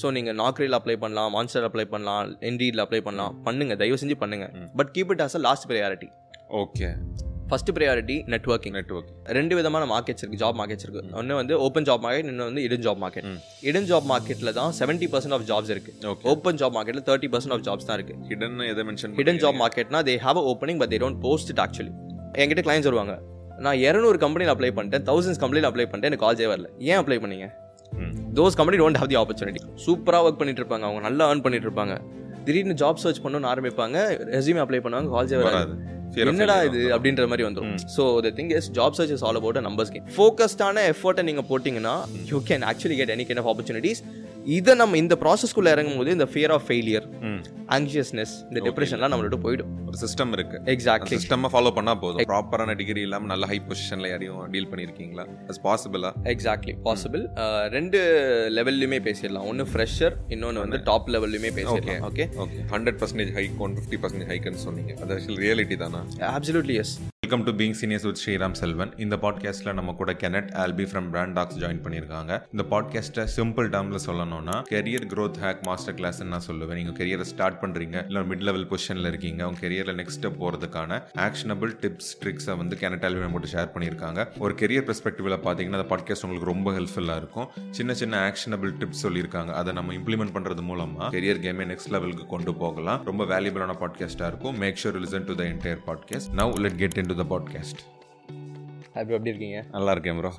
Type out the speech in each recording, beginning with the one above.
So நீங்கள் நாக்ரியில் apply பண்ணலாம் மான்ஸ்டர் அப்ளை பண்ணலாம் என்டியில் அப்ளை பண்ணலாம். பண்ணுங்க தயவு செஞ்சு பண்ணுங்க. But keep it as a last priority okay first priority networking network ரெண்டு விதமான மார்க்கெட்ஸ் இருக்கு ஜாப் மார்க்கெட்ஸ் இருக்கு. ஒன்று வந்து ஓப்பன் ஜாப் மார்க்கெட் இன்னொன்று வந்து hidden job market. Hidden job மார்க்கெட்டில் தான் செவன்ட்டி பர்சன்ட் ஆஃப் ஜாப்ஸ் இருக்கு. ஓகே ஓப்பன் ஜாப் மார்க்கெட்டில் தேர்ட்டி பர்சன்ட் ஆஃப் ஜாப்ஸ் தான் இருக்கு. ஹிடன் எதை mention hidden job மார்க்கெட்னா they have opening but they don't post it actually என்கிட்ட கிளைண்ட்ஸ் வருவாங்க. நான் இரநூறு கம்பெனியில் அப்ளை பண்ணிட்டேன் தௌசண்ட்ஸ் கம்பெனியில் அப்ளை பண்ணிட்டேன் எனக்கு கால்ஸே வரல. ஏன் அப்ளை பண்ணீங்க? Those company don't have the opportunity சூப்பராக ஒர்க் பண்ணிட்டு இருப்பாங்க அவங்க நல்லா ஏர்ன் பண்ணிட்டு இருப்பாங்க திடீர்னு ஜாப் சர்ச் பண்ணணும்னு ஆரம்பிப்பாங்க. ரெஸ்யூமே அப்ளை பண்ணுவாங்க. கால்ஸே வராது. என்னடா இது. அப்படின்ற மாதிரி வந்துடும் so the thing is job search is all about numbers game ஃபோக்கஸ்டான எஃபர்ட்டை நீங்கள் போட்டிங்கன்னா you can actually get any kind of opportunities இதை நம்ம இந்த ப்ராசஸ்க்குள்ளே இறங்கும் போது இந்த ஃபியர் ஆஃப் ஃபெயிலியர். ஆங்ஷியஸ்னஸ் இந்த டிப்ரெஷன்லாம் நம்மளோட போயிடும். ஒரு சிஸ்டம் இருக்கு. எக்ஸாக்ட்லி சிஸ்டம் ஃபாலோ பண்ணா போதும். ப்ராப்பரான டிகிரி இல்லாம நல்ல ஹை பொசிஷன்ல யாரையும் டீல் பண்ணிருக்கீங்களா? அஸ் பாசிபிளா எக்ஸாக்ட்லி பாசிபிள் ரெண்டு லெவல்லையுமே பேசிடலாம். ஒன்று ஃப்ரெஷர் இன்னொன்று வந்து டாப் லெவல்லையுமே பேசிடலாம். Okay okay hundred percentage hike one fifty percentage ஹைக்குன்னு சொன்னீங்க. அது ஆக்சுவல் ரியாலிட்டி தானா? Absolutely yes welcome to being seniors with Sriram Selvan இந்த பாட்காஸ்ட்ல நம்ம கூட Kenneth Alby from Brandox join பண்ணியிருக்காங்க. இந்த பாட்காஸ்ட்டை சிம்பிள் டேர்ம்ல சொல்லணும்னா career growth hack master class நான் சொல்லுவேன். நீங்க கெரியரை ஸ்டார்ட் பண்றீங்க இல்ல மிட் லெவல் பொசிஷன்ல இருக்கீங்க உங்க கெரியர்ல நெக்ஸ்ட் ஸ்டெப் போறதுக்கான ஆக்ஷனபிள் டிப்ஸ் ட்ரிக்ஸை வந்து கெனட் ஆல்பி நம்ம ஷேர் பண்ணியிருக்காங்க. ஒரு கெரியர் பெர்ஸ்பெக்டிவ்ல பாத்தீங்கன்னா அந்த பாட்காஸ்ட் உங்களுக்கு ரொம்ப ஹெல்ப்ஃபுல்லா இருக்கும். சின்ன சின்ன ஆக்ஷனபிள் டிப்ஸ் சொல்லியிருக்காங்க. அதை நம்ம இம்ப்ளிமெண்ட் பண்றது மூலமா கெரியர் கேமே நெக்ஸ்ட் லெவலுக்கு கொண்டு போகலாம். ரொம்ப வேல்யூபிளான பாட்காஸ்டா இருக்கும். Make sure listen to the entire podcast now let get into the podcast அப்படி எப்படி இருக்கீங்க? நல்லா இருக்கேன் bro.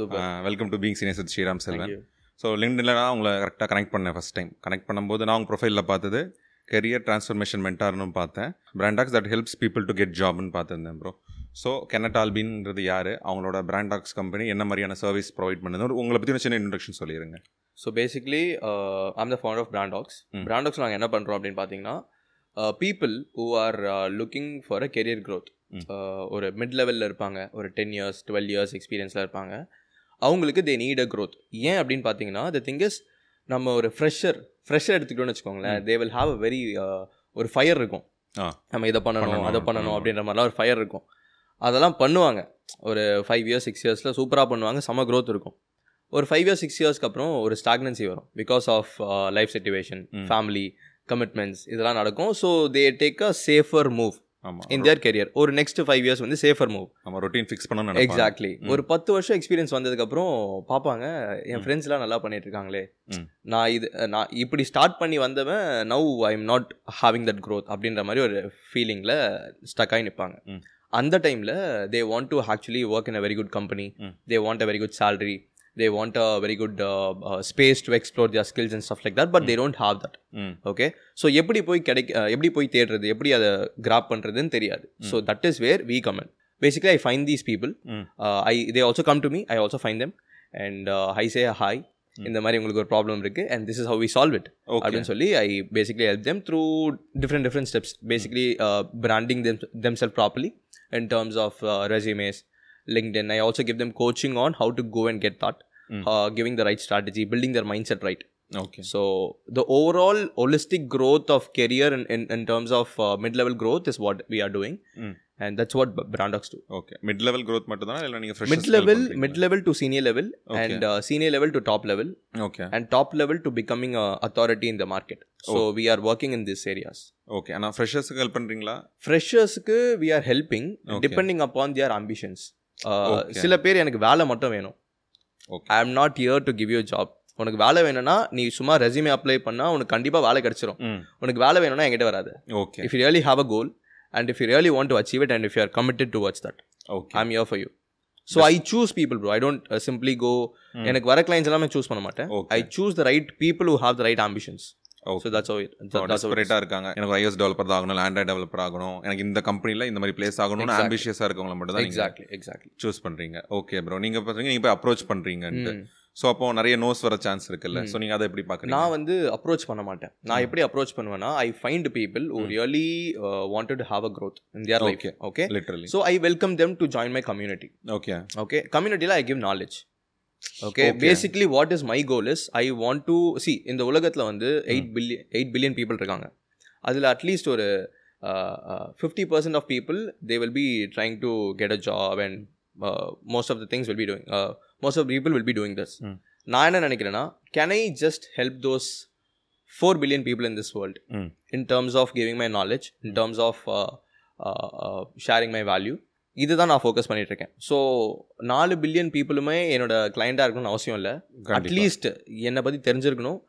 Welcome to being seniors with Sriram Selvan. So லிங்க்டில் நான் உங்களை கரெக்டாக கனெக்ட் பண்ணேன் ஃபஸ்ட் டைம் கனெக்ட் பண்ணும்போது நான் உங்கள் ப்ரொஃபைலில் பார்த்தது கெரியர் ட்ரான்ஸ்ஃபர்மேஷன் மென்டார்னு பார்த்தேன். Brandox that helps people to get ஜாப்னு பார்த்துருந்தேன் ப்ரோ ஸோ கெனட் ஆல்பின்றது யார்? அவங்களோட பிராண்டாக்ஸ் கம்பெனி என்ன மாதிரியான சர்வீஸ் ப்ரொவைட் பண்ணுது உங்களை பற்றி சின்ன இன்ட்ரடக்ஷன் சொல்லிடுங்க so basically I'm the founder of Brandox. Brandox நாங்கள் என்ன பண்ணுறோம் அப்படின்னு பார்த்தீங்கன்னா people who are looking for a career. Uh, ஒரு மிட் லெவலில் இருப்பாங்க. ஒரு டென் இயர்ஸ் டுவெல் இயர்ஸ் எக்ஸ்பீரியன்ஸில் இருப்பாங்க. அவங்களுக்கு தே நீட் அ growth. ஏன் அப்படின்னு பார்த்தீங்கன்னா த திங் இஸ் நம்ம ஒரு ஃப்ரெஷர் ஃப்ரெஷர் எடுத்துக்கிட்டோம்னு வச்சுக்கோங்களேன் they will have a very ஒரு ஃபயர் இருக்கும். நம்ம இதை பண்ணணும் அதை பண்ணணும். அப்படின்ற மாதிரிலாம் ஒரு ஃபயர் இருக்கும். அதெல்லாம் பண்ணுவாங்க. ஒரு ஃபைவ் இயர்ஸ் சிக்ஸ் இயர்ஸில் சூப்பராக பண்ணுவாங்க செம growth இருக்கும். ஒரு ஃபைவ் இயர்ஸ் சிக்ஸ் இயர்ஸ்க்கு அப்புறம் ஒரு ஸ்டாக்னன்சி வரும். Because of life situation. Family commitments இதெல்லாம் நடக்கும். So they take a safer move in their career ஒரு நெக்ஸ்ட் ஃபைவ் இயர்ஸ் வந்து சேஃபர் மூவ் நம்ம ரொட்டீன் ஃபிக்ஸ் நினைப்பாங்க. எக்ஸாக்ட்லி. ஒரு பத்து வருஷம் எக்ஸ்பீரியன்ஸ் வந்ததுக்கப்புறம் பார்ப்பாங்க என் ஃப்ரெண்ட்ஸ்லாம் நல்லா பண்ணிட்டு இருக்காங்களே. நான் இது நான் இப்படி ஸ்டார்ட் பண்ணி வந்தவன் now I am not having that growth. அப்படின்ற மாதிரி ஒரு ஃபீலிங்கில் ஸ்டக் ஆகி நிற்பாங்க. அந்த டைமில் they want to actually work in a very good company. They want a very good salary. They want a very good uh, uh, space to explore their skills and stuff like that but they don't have that. Hmm okay so எப்படி போய் கிடைக்க அஹ் எப்படி போய் தேடுறது எப்படி அதை grab பண்ணுறதுன்னு தெரியாது. So that is where we come in basically I find these people hmm. I they also come to me I also find them and I say hi இந்த மாதிரி உங்களுக்கு ஒரு ப்ராப்ளம் இருக்குது and this is how we solve it okay அப்படின்னு சொல்லி I basically help them through different different steps basically branding them them sell properly in terms of resumes LinkedIn. I also give them coaching on how to go and get that, Mm. uh, giving the right strategy, building their mindset right. Okay So the overall holistic growth of career in, in, in terms of uh, mid-level growth is what we are doing. Mm. And that's what B- Brandox do. Okay mid level growth மட்டும் தானா இல்லை நீங்கள் Mid-level, mid-level to senior level Okay. and uh, senior level to top level okay and top level to becoming a authority in the market. So we are working in these areas. Okay ஆனால் ஃப்ரெஷர்ஸுக்கு help பண்ணுறீங்களா ஃப்ரெஷர்ஸ்க்கு we are helping Okay. depending upon their ambitions. Uh, Okay. சில பேர் எனக்கு வேலை மட்டும் வேணும் I am not here to give you job உனக்கு வேலை வேணும்னா நீ சும்மா ரெஸ்யூமே அப்ளை பண்ணால் உனக்கு கண்டிப்பாக வேலை கிடச்சிரும் உனக்கு வேலை வேணும்னா என்கிட்ட வராது okay if you really have a goal and if you really want to achieve it and if you are committed towards that okay i'm here for you so i choose people bro i don't uh, simply go எனக்கு வர clients எல்லாமே choose பண்ண மாட்டேன் Okay. i choose the right people who have the right டெஸ்பரேட்டாக இருக்காங்க. எனக்கு iOS developer தான் ஆகணும் Android developer ஆகணும். எனக்கு இந்த கம்பெனியில் இந்த மாதிரி பிளேஸ் ஆகணும்னு. ஆம்பிஷியஸாக இருக்கவங்கள மட்டும் தான் exactly exactly. சூஸ் பண்ணுறீங்க ஓகே ப்ரோ நீங்கள் பார்த்தீங்க நீங்கள் போய் அப்ரோச் பண்ணுறீங்கன்ட்டு ம். ஸோ அப்போ நிறைய நோஸ் வர சான்ஸ் இருக்குல்ல. ஸோ நீங்கள் அதை எப்படி பார்க்குறீங்க நான் வந்து அப்ரோச் பண்ண மாட்டேன். நான் எப்படி அப்ரோச் பண்ணுவேன்னா I find people who really wanted to have a growth in their life. Okay. okay? Literally so i welcome them to join my community. ஓகே okay? Community i give knowledge. Okay Okay. basically what is my goal is i want to see இந்த உலகத்தில் வந்து eight billion eight billion people இருக்காங்க. அதில் at least ஒரு fifty percent of people they will be trying to get a job and most of the things will be doing most of people will be doing this hmm. நான் என்ன நினைக்கிறேன்னா can I just help those four billion people in this world hmm in terms of giving my knowledge in terms of sharing my value இதுதான் நான் focus பண்ணிட்டு இருக்கேன் so நாலு billion பீப்புளுமே என்னோட கிளைண்ட்டாக இருக்கணும்னு அவசியம் இல்லை. அட்லீஸ்ட் என்னை பற்றி தெரிஞ்சிருக்கணும்.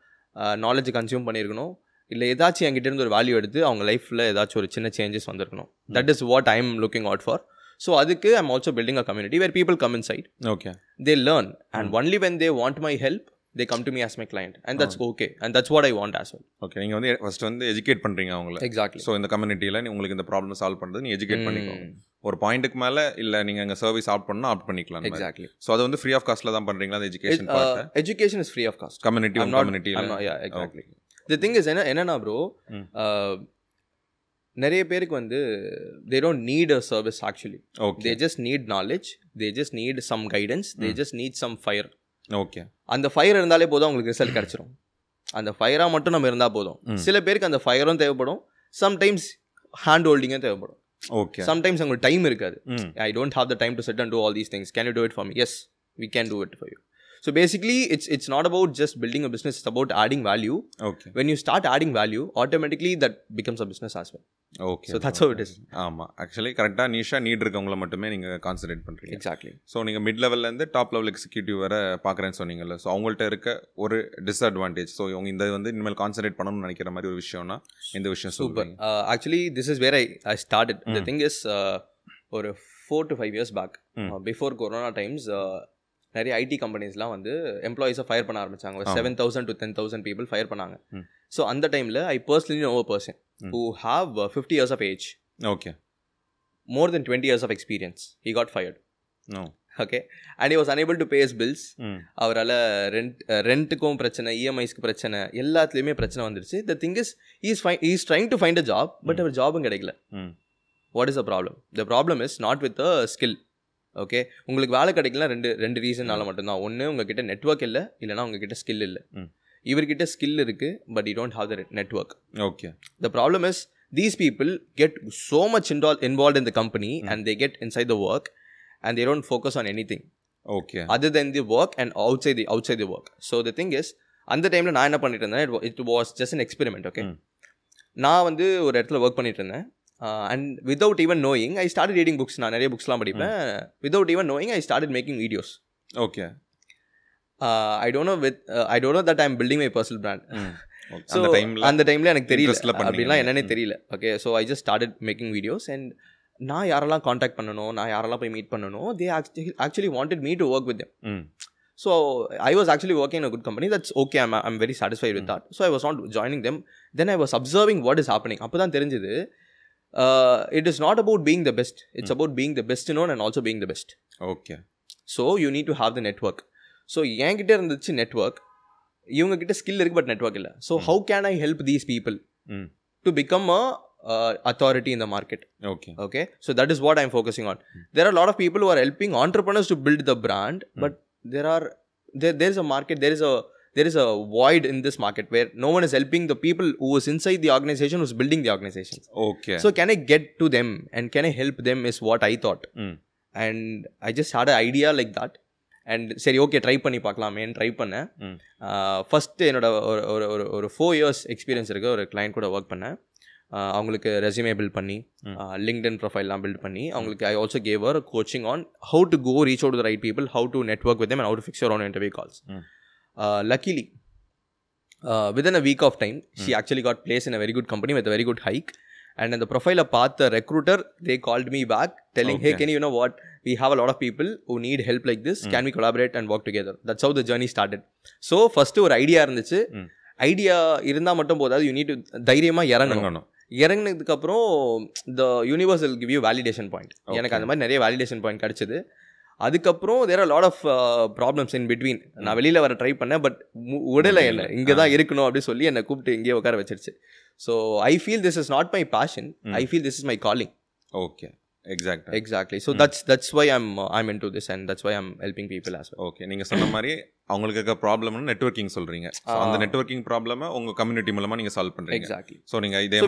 நாலேஜ் கன்சியூம் பண்ணியிருக்கணும் இல்லை ஏதாச்சும் என்கிட்ட இருந்து ஒரு வேல்யூ எடுத்து அவங்க லைஃப்பில் ஏதாச்சும் ஒரு சின்ன சேஞ்சஸ் வந்திருக்கணும். That is what I am looking out for so அதுக்கு I'm also building a community where people come inside okay they learn and only when they want my help they come to me as my client. And that's okay. And that's what i want as well. Okay நீங்கள் வந்து first வந்து educate பண்ணுறீங்க அவங்கள. Exactly. So இந்த கம்யூனிட்டியில் உங்களுக்கு இந்த problem solve பண்ணுறது நீ எஜுகேட் பண்ணிக்கோங்க. ஒரு பாயிண்ட்டுக்கு மேலே இல்லை நீங்கள் எங்கள் சர்வீஸ் ஆப்ட் பண்ணால் ஆப்ட் பண்ணிக்கலாம் exactly. ஸோ அது வந்து ஃப்ரீ ஆஃப் காஸ்ட்டில் தான் பண்ணுறீங்களா அந்த education uh, education is free of cost. Community yeah exactly. The thing is என்ன என்னன்னா ப்ரோ ம். நிறைய பேருக்கு வந்து they don't need a service actually. Okay they just need knowledge they just need some guidance they just need some fire. Okay அந்த fire இருந்தாலே போதும் அவங்களுக்கு ரிசல்ட் கிடைச்சிரும். அந்த ஃபயராக மட்டும் நம்ம இருந்தால் போதும். சில பேருக்கு அந்த ஃபயரும் தேவைப்படும். சம்டைம்ஸ் ஹேண்ட் ஹோல்டிங்கும் தேவைப்படும். ஓகே சம்டைம்ஸ் உங்களுக்கு டைம் இருக்காது ம் I don't have the time to sit and do all these things. Can you do it for me? Yes, we can do it for you. So basically, it's it's not about just building a business. It's about adding value. Okay When you start adding value, automatically that becomes a business as well. Okay So that's how it is. ஆமாம் actually கரெக்டாக நீஷா NEET இருக்கவங்கள மட்டுமே நீங்கள் concentrate பண்ணுறீங்க Exactly. So நீங்கள் mid லெவல்லேருந்து top level executive வர பார்க்குறேன்னு சொன்னீங்கல்ல ஸோ அவங்கள்ட்ட இருக்க ஒரு டிஸ்அட்வான்டேஜ் ஸோ இவங்க இந்த வந்து இனிமேல் கான்சன்ட்ரேட் பண்ணணும்னு நினைக்கிற மாதிரி ஒரு விஷயம்னா இந்த விஷயம் Super. Super Uh, actually, this is where I I started. The thing is, uh, ஒரு four to five years back Mm. Before corona times நிறைய ஐடி கம்பெனிஸ்லாம் வந்து எம்ப்ளாயிஸை ஃபயர் பண்ண ஆரம்பிச்சாங்க. Seven thousand to ten thousand people fire பண்ணாங்க. So அந்த டைமில் I personally know person. Who have fifty years of age okay more than 20 years of experience. He got fired. No okay? And he was unable to pay his bills. ம். அவரால் rent ரெண்ட்டுக்கும் பிரச்சனை இஎம்ஐஸ்க்கு பிரச்சனை எல்லாத்துலேயுமே பிரச்சனை வந்துருச்சு. The thing is is fine is trying to find a job but அவர் ஜாபும் கிடைக்கல. What is a problem the problem is not with a skill okay உங்களுக்கு வேலை கிடைக்கலாம் ரெண்டு ரெண்டு ரீசன்னால மட்டும்தான் ஒன்று உங்ககிட்ட நெட்ஒர்க் இல்லை இல்லைனா உங்ககிட்ட ஸ்கில் இல்லை. இவர்கிட்ட ஸ்கில் இருக்குது but you don't have the network okay the problem is these people get so much involved involved in the company and they get inside the work and they don't focus on anything okay other than the work and outside the outside the work so the thing is அந்த டைமில் நான் என்ன பண்ணிட்டு இருந்தேன் it was just an experiment okay. நான் வந்து ஒரு இடத்துல ஒர்க் பண்ணிட்டு இருந்தேன் and without even knowing I start reading books நான் நிறைய புக்ஸ்லாம் படிப்பேன். Without even knowing I start making videos okay I don't know with I don't know that I'm building my personal brand so அந்த டைமில் எனக்கு தெரியல. அப்படிலாம் என்னன்னே. தெரியல. Okay so I just started making videos and நான் யாரெல்லாம் காண்டாக்ட் பண்ணணும் நான் யாரெல்லாம் போய் மீட் பண்ணணும் they actually wanted me to work with hmm. So I was actually working in good company that's okay I'm I'm very satisfied with that so I was not joining them then I was observing what is happening அப்போ தான் தெரிஞ்சது it is not about being the best it's about being the best known and also being the best okay so you need to have the network so என்கிட்ட இருந்துச்சு network இவங்க கிட்ட skill இருக்கு but network இல்லை so how can I help these people hmm to become a authority in the market okay okay so that is what i'm focusing on there are a lot of people who are helping entrepreneurs to build the brand but there are there, there is a market there is a there is a void in this market where no one is helping the people who is inside the organization who's building the organization. Okay so can i get to them and can i help them is what i thought. ம் and i just had an idea like that. And சரி okay try பண்ணி பார்க்கலாமேன்னு try பண்ணேன் ம் first என்னோட ஒரு ஒரு ஒரு ஒரு ஃபோர் இயர்ஸ் எக்ஸ்பீரியன்ஸ் இருக்க. ஒரு கிளைண்ட் கூட ஒர்க் பண்ணேன். ஆஹ் அவங்களுக்கு ரெஸ்யூமே பில்ட் பண்ணி ம். லிங்க்டன் ப்ரொஃபைல்லாம் பில்ட் பண்ணி அவங்களுக்கு I also gave her coaching on how to go reach out the right people how to network with and how to fix your own interview calls luckily within a week of time she actually got placed in a very good company with very good hike and அந்த ப்ரொஃபைலை பார்த்த recruiter they called me back telling hey. Can you know what we have a lot of people who need help like this. Can we collaborate and work together? That's how the journey started. So first ஒரு idea இருந்துச்சு. Idea இருந்தால் மட்டும் போதாது you need தைரியமாக இறங்கணும். இறங்கணும். இறங்கினதுக்கு அப்புறம் the universe will give you validation point எனக்கு அந்த மாதிரி நிறைய வேலிடேஷன் பாயிண்ட் கிடைச்சது. அதுக்கப்புறம் there are lot of problems in between நான் வெளியில் வர ட்ரை பண்ணேன் பட் விடலை என்ன. இங்கே தான் இருக்கணும் அப்படின்னு சொல்லி என்னை கூப்பிட்டு இங்கேயே உட்கார வச்சிருச்சு. So I feel this is not my. Passion I feel this is my calling okay exact exactly so that's that's why I'm I'm into this and that's why I'm helping people as okay நீங்க சொன்ன மாதிரி அவங்களுக்கு இருக்க ப்ராப்ளம்னு networking சொல்றீங்க. So, அந்த networking ப்ராப்ளம உங்க community மூலமா நீங்க சால்வ் பண்றீங்க. எக்ஸாக்ட்லி ஸோ நீங்க இதே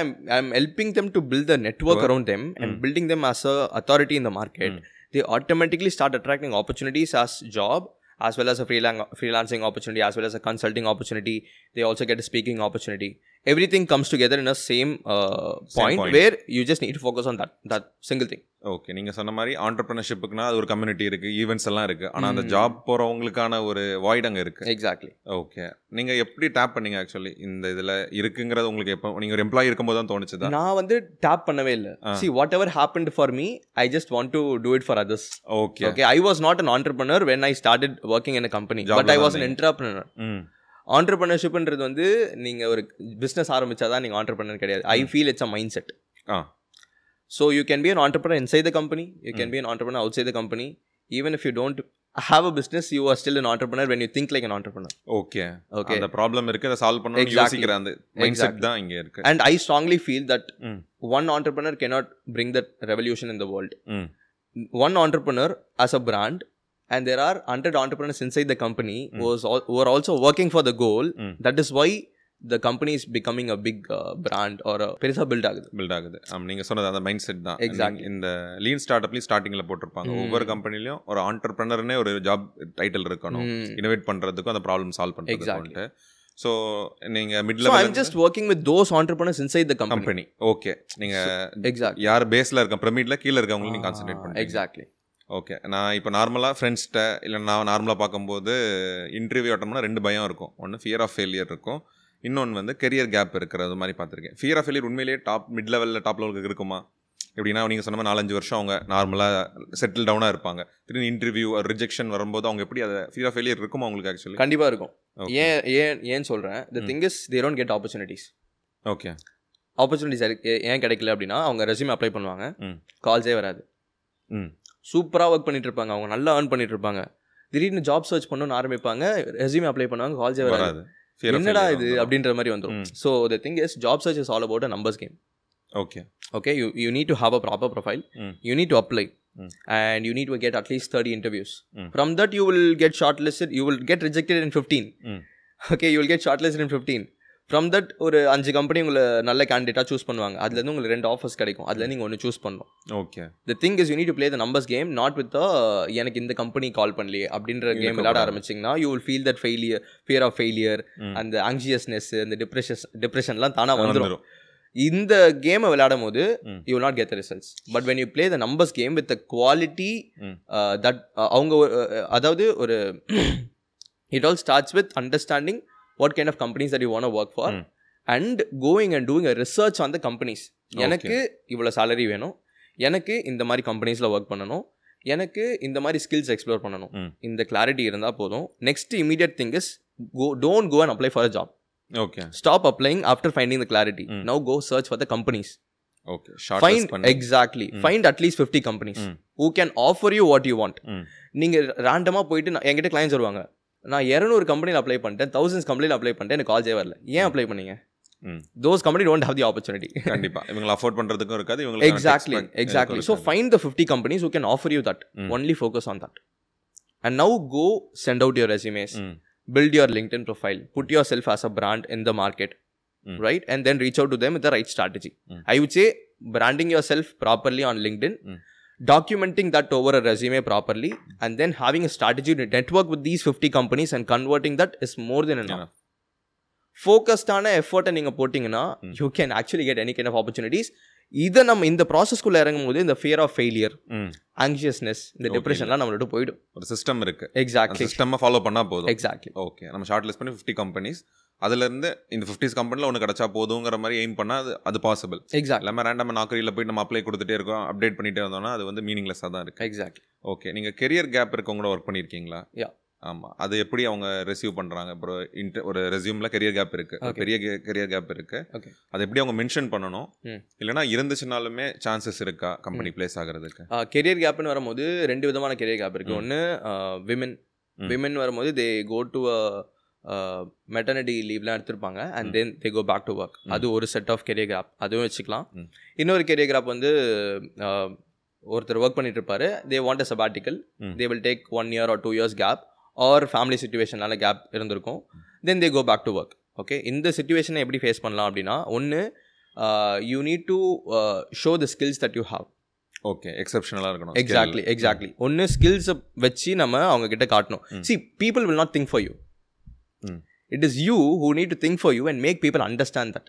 I'm I'm helping them to build the network around them and building them as a authority in the market. They automatically start attracting opportunities as job as well as a freelan- freelancing opportunity as well as a consulting opportunity. They also get a speaking opportunity everything comes together in a same, uh, point, point. where you just need to focus on that that single thing okay நீங்க சொன்ன மாதிரி ஆண்டர்பிரினர்ஷிப்புக்குனா அது ஒரு community இருக்கு events எல்லாம் இருக்கு ஆனா அந்த ஜாப் போறவங்களுக்கான ஒரு வாய்ட் அங்க இருக்கு exactly ஓகே நீங்க எப்படி டேப் பண்ணீங்க ஆக்சுவலி இந்த இதுல இருக்குங்கிறது உங்களுக்கு எப்போ நீங்க ஒரு எம்ப்ளாயி இருக்கும்போது தான் தோணுச்சுதா நான் வந்து டேப் பண்ணவே இல்லை see whatever happened for me i just want to do it for others okay okay i was not an entrepreneur when i started working in a company Job but i ல was ஆண்டர்பிரினர்ஷிப்ன்றது வந்து நீங்க ஒரு business ஆரம்பிச்சா தான் நீங்க entrepreneur கிடையாது. I feel it's a mindset ah. So you can be an entrepreneur inside the company you can be an entrepreneur outside the company even if you don't have a business you are still an entrepreneur when you think like an entrepreneur okay Okay. அந்த problem இருக்கு அதை solve Exactly. யோசிக்கிற அந்த mind set. தான் இங்க இருக்கு. And I strongly feel that one entrepreneur cannot bring that revolution in the world. ம். One entrepreneur as a brand and there are 100 entrepreneurs inside the company was all, who are also working for the goal Mm. that is why the company is becoming a big uh, brand or a பெருசா build ஆகுது build ஆகுது ஆமா நீங்க சொன்னது அந்த mind set தான். நீங்க இந்த லீன் ஸ்டார்ட் அப்லயும் ஸ்டார்டிங்ல போட்டிருப்பாங்க ஒவ்வொரு கம்பெனிலயும் ஒரு ஆண்டர்பிரினர்னே ஒரு ஜாப் டைட்டில் இருக்கணும் Mm. இனோவேட் பண்றதுக்கும் அந்த ப்ராப்ளம் சால்வ். பண்றதுக்கு ஸோ நீங்க mid so i'm level just working with those entrepreneurs inside the company company okay நீங்க exactly யார் பேஸ்ல இருக்க பிரமிட்ல கீழ இருக்கவங்க நீங்க கான்சென்ட்ரேட் பண்ணுங்க exactly ஓகே நான் இப்போ நார்மலாக ஃப்ரெண்ட்ஸ்கிட்ட இல்லை நான் நார்மலாக பார்க்கும்போது இன்டர்வியூ அட்டம்னா ரெண்டு பயம் இருக்கும். ஒன்று ஃபியர் ஆஃப் ஃபெயிலியர் இருக்கும். இன்னொன்று வந்து கெரியர் கேப் இருக்கிறது மாதிரி பார்த்துருக்கேன். ஃபியர் ஆஃப் ஃபெயிலியர் உண்மையிலேயே டாப் மிட் லெவலில் டாப் லெவலுக்கு இருக்குமா? எப்படின்னா நீங்கள் சொன்ன மாதிரி நாலஞ்சு வருஷம் அவங்க நார்மலாக செட்டில் டவுனாக இருப்பாங்க. திடீர்னு இன்டர்வியூ ரிஜெக்ஷன் வரும்போது அவங்க எப்படி அதை ஃபியர் ஆஃப் ஃபெயிலியர் இருக்குமா உங்களுக்கு ஆக்சுவலி கண்டிப்பா இருக்கும். ஏன் ஏன் ஏன் சொல்றேன்? The thing is they don't get opportunities. Okay opportunities ஏன் கிடைக்கல அப்படின்னா அவங்க ரெஸ்யூம் அப்ளை பண்ணுவாங்க. கால்ஸே வராது. ம். சூப்பராக ஒர்க் பண்ணிட்டு இருப்பாங்க அவங்க நல்லா ஏர்ன் பண்ணிட்டு இருப்பாங்க திடீர்னு ஜாப் சர்ச் பண்ணணும்னு ஆரம்பிப்பாங்க ரெஸ்யூம் அப்ளை பண்ணுவாங்க கால்ஸே வராது என்னடா இது. அப்படின்ற மாதிரி வந்துடும். So the thing is job search is all about a numbers game okay need to have a proper profile Mm. you need to apply Mm. and you need to get at least 30 interviews Mm. from that you will get shortlisted you will get rejected in 15 Mm. okay you will get shortlisted in 15 from that ஒரு அஞ்சு company உங்களை நல்ல கேண்டிடேட்டாக choose பண்ணுவாங்க அதுலேருந்து உங்களுக்கு ரெண்டு offers கிடைக்கும் அதுலேருந்து நீங்கள் ஒன்று சூஸ் பண்ணணும் okay the thing is you need to play the numbers game not with எனக்கு இந்த கம்பெனி கால் பண்ணலையே அப்படின்ற கேம் விளையாட கூடாது. ஆரம்பிச்சிங்கன்னா you will feel that failure fear of failure. அந்த ஆங்ஷியஸ்னஸ் அந்த டிப்ரெஷன் டிப்ரெஷன்லாம் தானாக வந்துடும் இந்த கேமை விளையாடும் போது. You not get the results but when you play the numbers game with the quality. That அவங்க ஒரு, uh, அதாவது ஒரு it all starts with understanding what kind of companies that you want work for. And going and doing research on the companies எனக்கு இவ்வளோ salary வேணும். எனக்கு இந்த மாதிரி கம்பெனிஸில் ஒர்க் பண்ணணும். எனக்கு இந்த மாதிரி ஸ்கில்ஸ் எக்ஸ்ப்ளோர் பண்ணணும். ம். இந்த கிளாரிட்டி இருந்தால் போதும். Next immediate thing is go don't go and apply for a job okay stop applying after finding the clarity. Now go search for the companies okay find exactly find at least fifty companies. Who can offer you what you want. நீங்கள் ரேண்டமாக போயிட்டு என்கிட்ட clients வருவாங்க. நான் இரநூறு கம்பெனியில் apply பண்ணிட்டேன் thousands கம்பெனியில் அப்ளை பண்ணிட்டேன் எனக்கு கால்ஸே வரல ஏன் அப்ளை பண்ணீங்க. Those company don't have the opportunity கண்டிப்பா இவங்களை அஃபோர்ட் பண்றதுக்கும் இருக்காது இவங்களுக்கு exactly exactly so find the 50 companies who can offer you that Mm. only focus on that and now go send out your resumes ம் build your linkedin profile put yourself as a brand in the market Mm. right and then reach out to them with the right strategy Mm. i would say branding yourself properly on linkedin Mm. documenting that over a resume properly and then having a strategy to network with these 50 companies and converting that is more than enough Enough. ஃபோக்கஸ்டான எஃபர்ட்டை நீங்கள் போட்டிங்கன்னா you can actually get any kind of opportunities இதை நம்ம இந்த ப்ராசஸ்க்குள்ளே இறங்கும் போது இந்த ஃபியர் ஆஃப் ஃபெயிலியர் ஆங்ஷியஸ்னஸ் இந்த டிப்ரெஷன்லாம் நம்மளோட போயிடும். ஒரு சிஸ்டம் இருக்கு. எக்ஸாக்ட்லி சிஸ்டம் ஃபாலோ பண்ணா போதும். எக்ஸாக்ட்லி ஓகே நம்ம ஷார்ட் லிஸ்ட் பண்ணி ஃபிஃப்டி கம்பெனிஸ் அதுல இருந்து இந்த ஃபிஃப்டிஸ் கம்பெனில ஒன்று கிடைச்சா போதுங்கிற மாதிரி எய்ம் பண்ணா அது அது பாசிபிள் எக்ஸாக்ட்லி எல்லாமே ரேண்டமாக நாக்கரியில் போயிட்டு நம்ம அப்ளை கொடுத்துட்டே இருக்கோம் அப்டேட் பண்ணிட்டே இருந்தோம்னா அது வந்து மீனிங்லெஸ்ஸாக தான் இருக்கு. எக்ஸாக்ட்லி ஓகே நீங்க கெரியர் கேப் இருக்கவங்க கூட ஒர்க் பண்ணியிருக்கீங்களா Yeah. ஆமா. அது எப்படி அவங்க ரிசீவ் பண்றாங்க? அப்புறம் இன்டர் ஒரு ரெசியூம்ல கெரியர் கேப் இருக்கு. ஒரு Okay. பெரிய கெரியர் கேப் இருக்கு. Okay. அது எப்படி அவங்க மென்ஷன் பண்ணணும்? ம். இல்லைன்னா இருந்துச்சுனாலுமே சான்சஸ் இருக்கா கம்பெனி பிளேஸ் ஆகிறதுக்கு? கெரியர் கேப்னு வரும்போது ரெண்டு விதமான கெரியர் கேப் இருக்குது ஒன்று விமன். விமன் வரும்போது தே கோ டு மெட்டர்னிட்டி லீவ்லாம் எடுத்திருப்பாங்க. And then they go back to work அது ஒரு செட் ஆஃப் கெரியர் கேப் அதுவும் வச்சுக்கலாம். இன்னொரு கெரியர் கேப் வந்து ஒருத்தர் ஒர்க் பண்ணிட்டு இருப்பாரு. They want a sabbatical. They will take one year or two years gap or family சுச்சுவேஷனால gap இருந்திருக்கும். Then they go back to work okay இந்த சுச்சுவேஷனை எப்படி ஃபேஸ் பண்ணலாம் அப்படின்னா ஒன்று you need to show the skills that you have okay எக்ஸப்ஷனலாக இருக்கணும். Exactly exactly ஒன்று ஸ்கில்ஸை வச்சு நம்ம அவங்க கிட்ட காட்டணும். See people will not think for you. It is you who need to think for you and make people understand that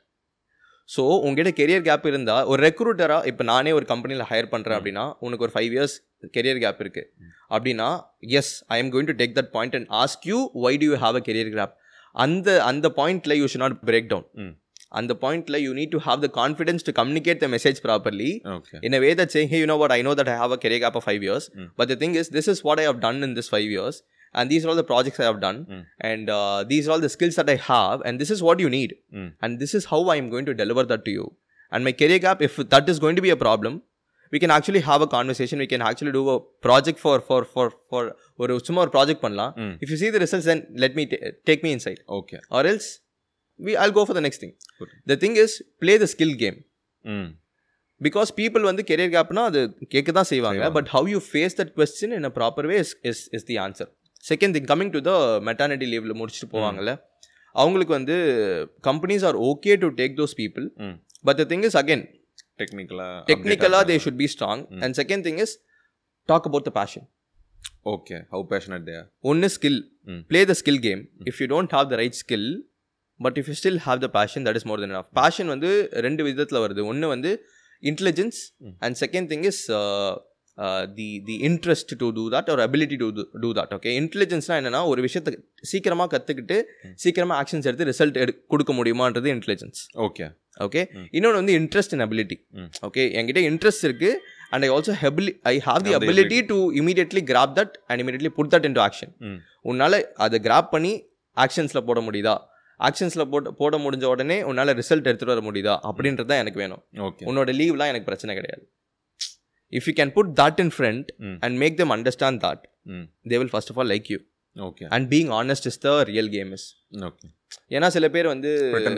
so உங்ககிட்ட career gap இருந்தால் ஒரு ரெக்ரூட்டராக இப்போ நானே ஒரு கம்பெனியில் ஹையர் பண்ணுறேன் அப்படின்னா உனக்கு ஒரு ஃபைவ் இயர்ஸ் கெரியர் கேப் இருக்குது அப்படின்னா yes I am going to take that point and ask you why do you have a career gap அந்த அந்த பாயிண்ட்ல you should not break down. அந்த பாயிண்ட்ல you need to have the confidence to communicate the message properly that saying, hey, you know what, I know that I have a career gap of five years, Mm. but the thing is, this is what I have done in this five years, and these are all the projects I have done, Mm. and uh, these are all the skills that I have, and this is what you need, Mm. and this is how I am going to deliver that to you. And my career gap, if that is going to be a problem, we can actually have a conversation. We can actually do a project for for for for ஒரு சும்மா ஒரு project பண்ணலாம் Mm. If you see the results then let me ta- take me inside okay or else we i'll go for the next thing Good. the thing is play the skill game ம் because people வந்து career கேப்னா அது கேட்க தான் செய்வாங்க செய்வாங்க. But how you face that question in a proper way is is is the answer second thing coming to the maternity லீவ்ல முடிச்சுட்டு போவாங்கல்ல அவங்களுக்கு வந்து companies are okay to take those people but the thing is again டெக்னிக்கலாக டெக்னிக்கலாக they should be strong and second thing is talk about the passion okay how passionate they ஒன்று skill. Play the skill game if you don't have the right skill but if you still have the passion that is more then enough. Passion வந்து ரெண்டு விதத்தில் வருது. ஒன்று வந்து intelligence. And second thing is the the interest to do that ஒரு ability to do that okay இன்டெலிஜென்ஸ்னால் என்னன்னா ஒரு விஷயத்தை சீக்கிரமாக கற்றுக்கிட்டு சீக்கிரமாக ஆக்ஷன்ஸ் எடுத்து ரிசல்ட் எடு கொடுக்க முடியுமான்றது இன்டெலிஜென்ஸ் ஓகே ஓகே. இன்னொன்று வந்து இன்ட்ரெஸ்ட் இன் அபிலிட்டி. ஓகே என்கிட்ட இன்ட்ரெஸ்ட் இருக்கு and I also happily I have the Have the ability to immediately grab that and immediately put that into action உன்னால் அதை கிராப் பண்ணி ஆக்ஷன்ஸில் போட முடியுதா? ஆக்ஷன்ஸில் போட்டு போட முடிஞ்ச உடனே உன்னால் ரிசல்ட் எடுத்துகிட்டு வர முடியுதா? அப்படின்றது தான் எனக்கு வேணும். ஓகே உன்னோட லீவ்லாம் எனக்கு பிரச்சனை கிடையாது. If you can put that in front hmm and make them understand that hmm they will first of all like you okay and being honest is the real game is okay ஏன்னா சில பேர் வந்து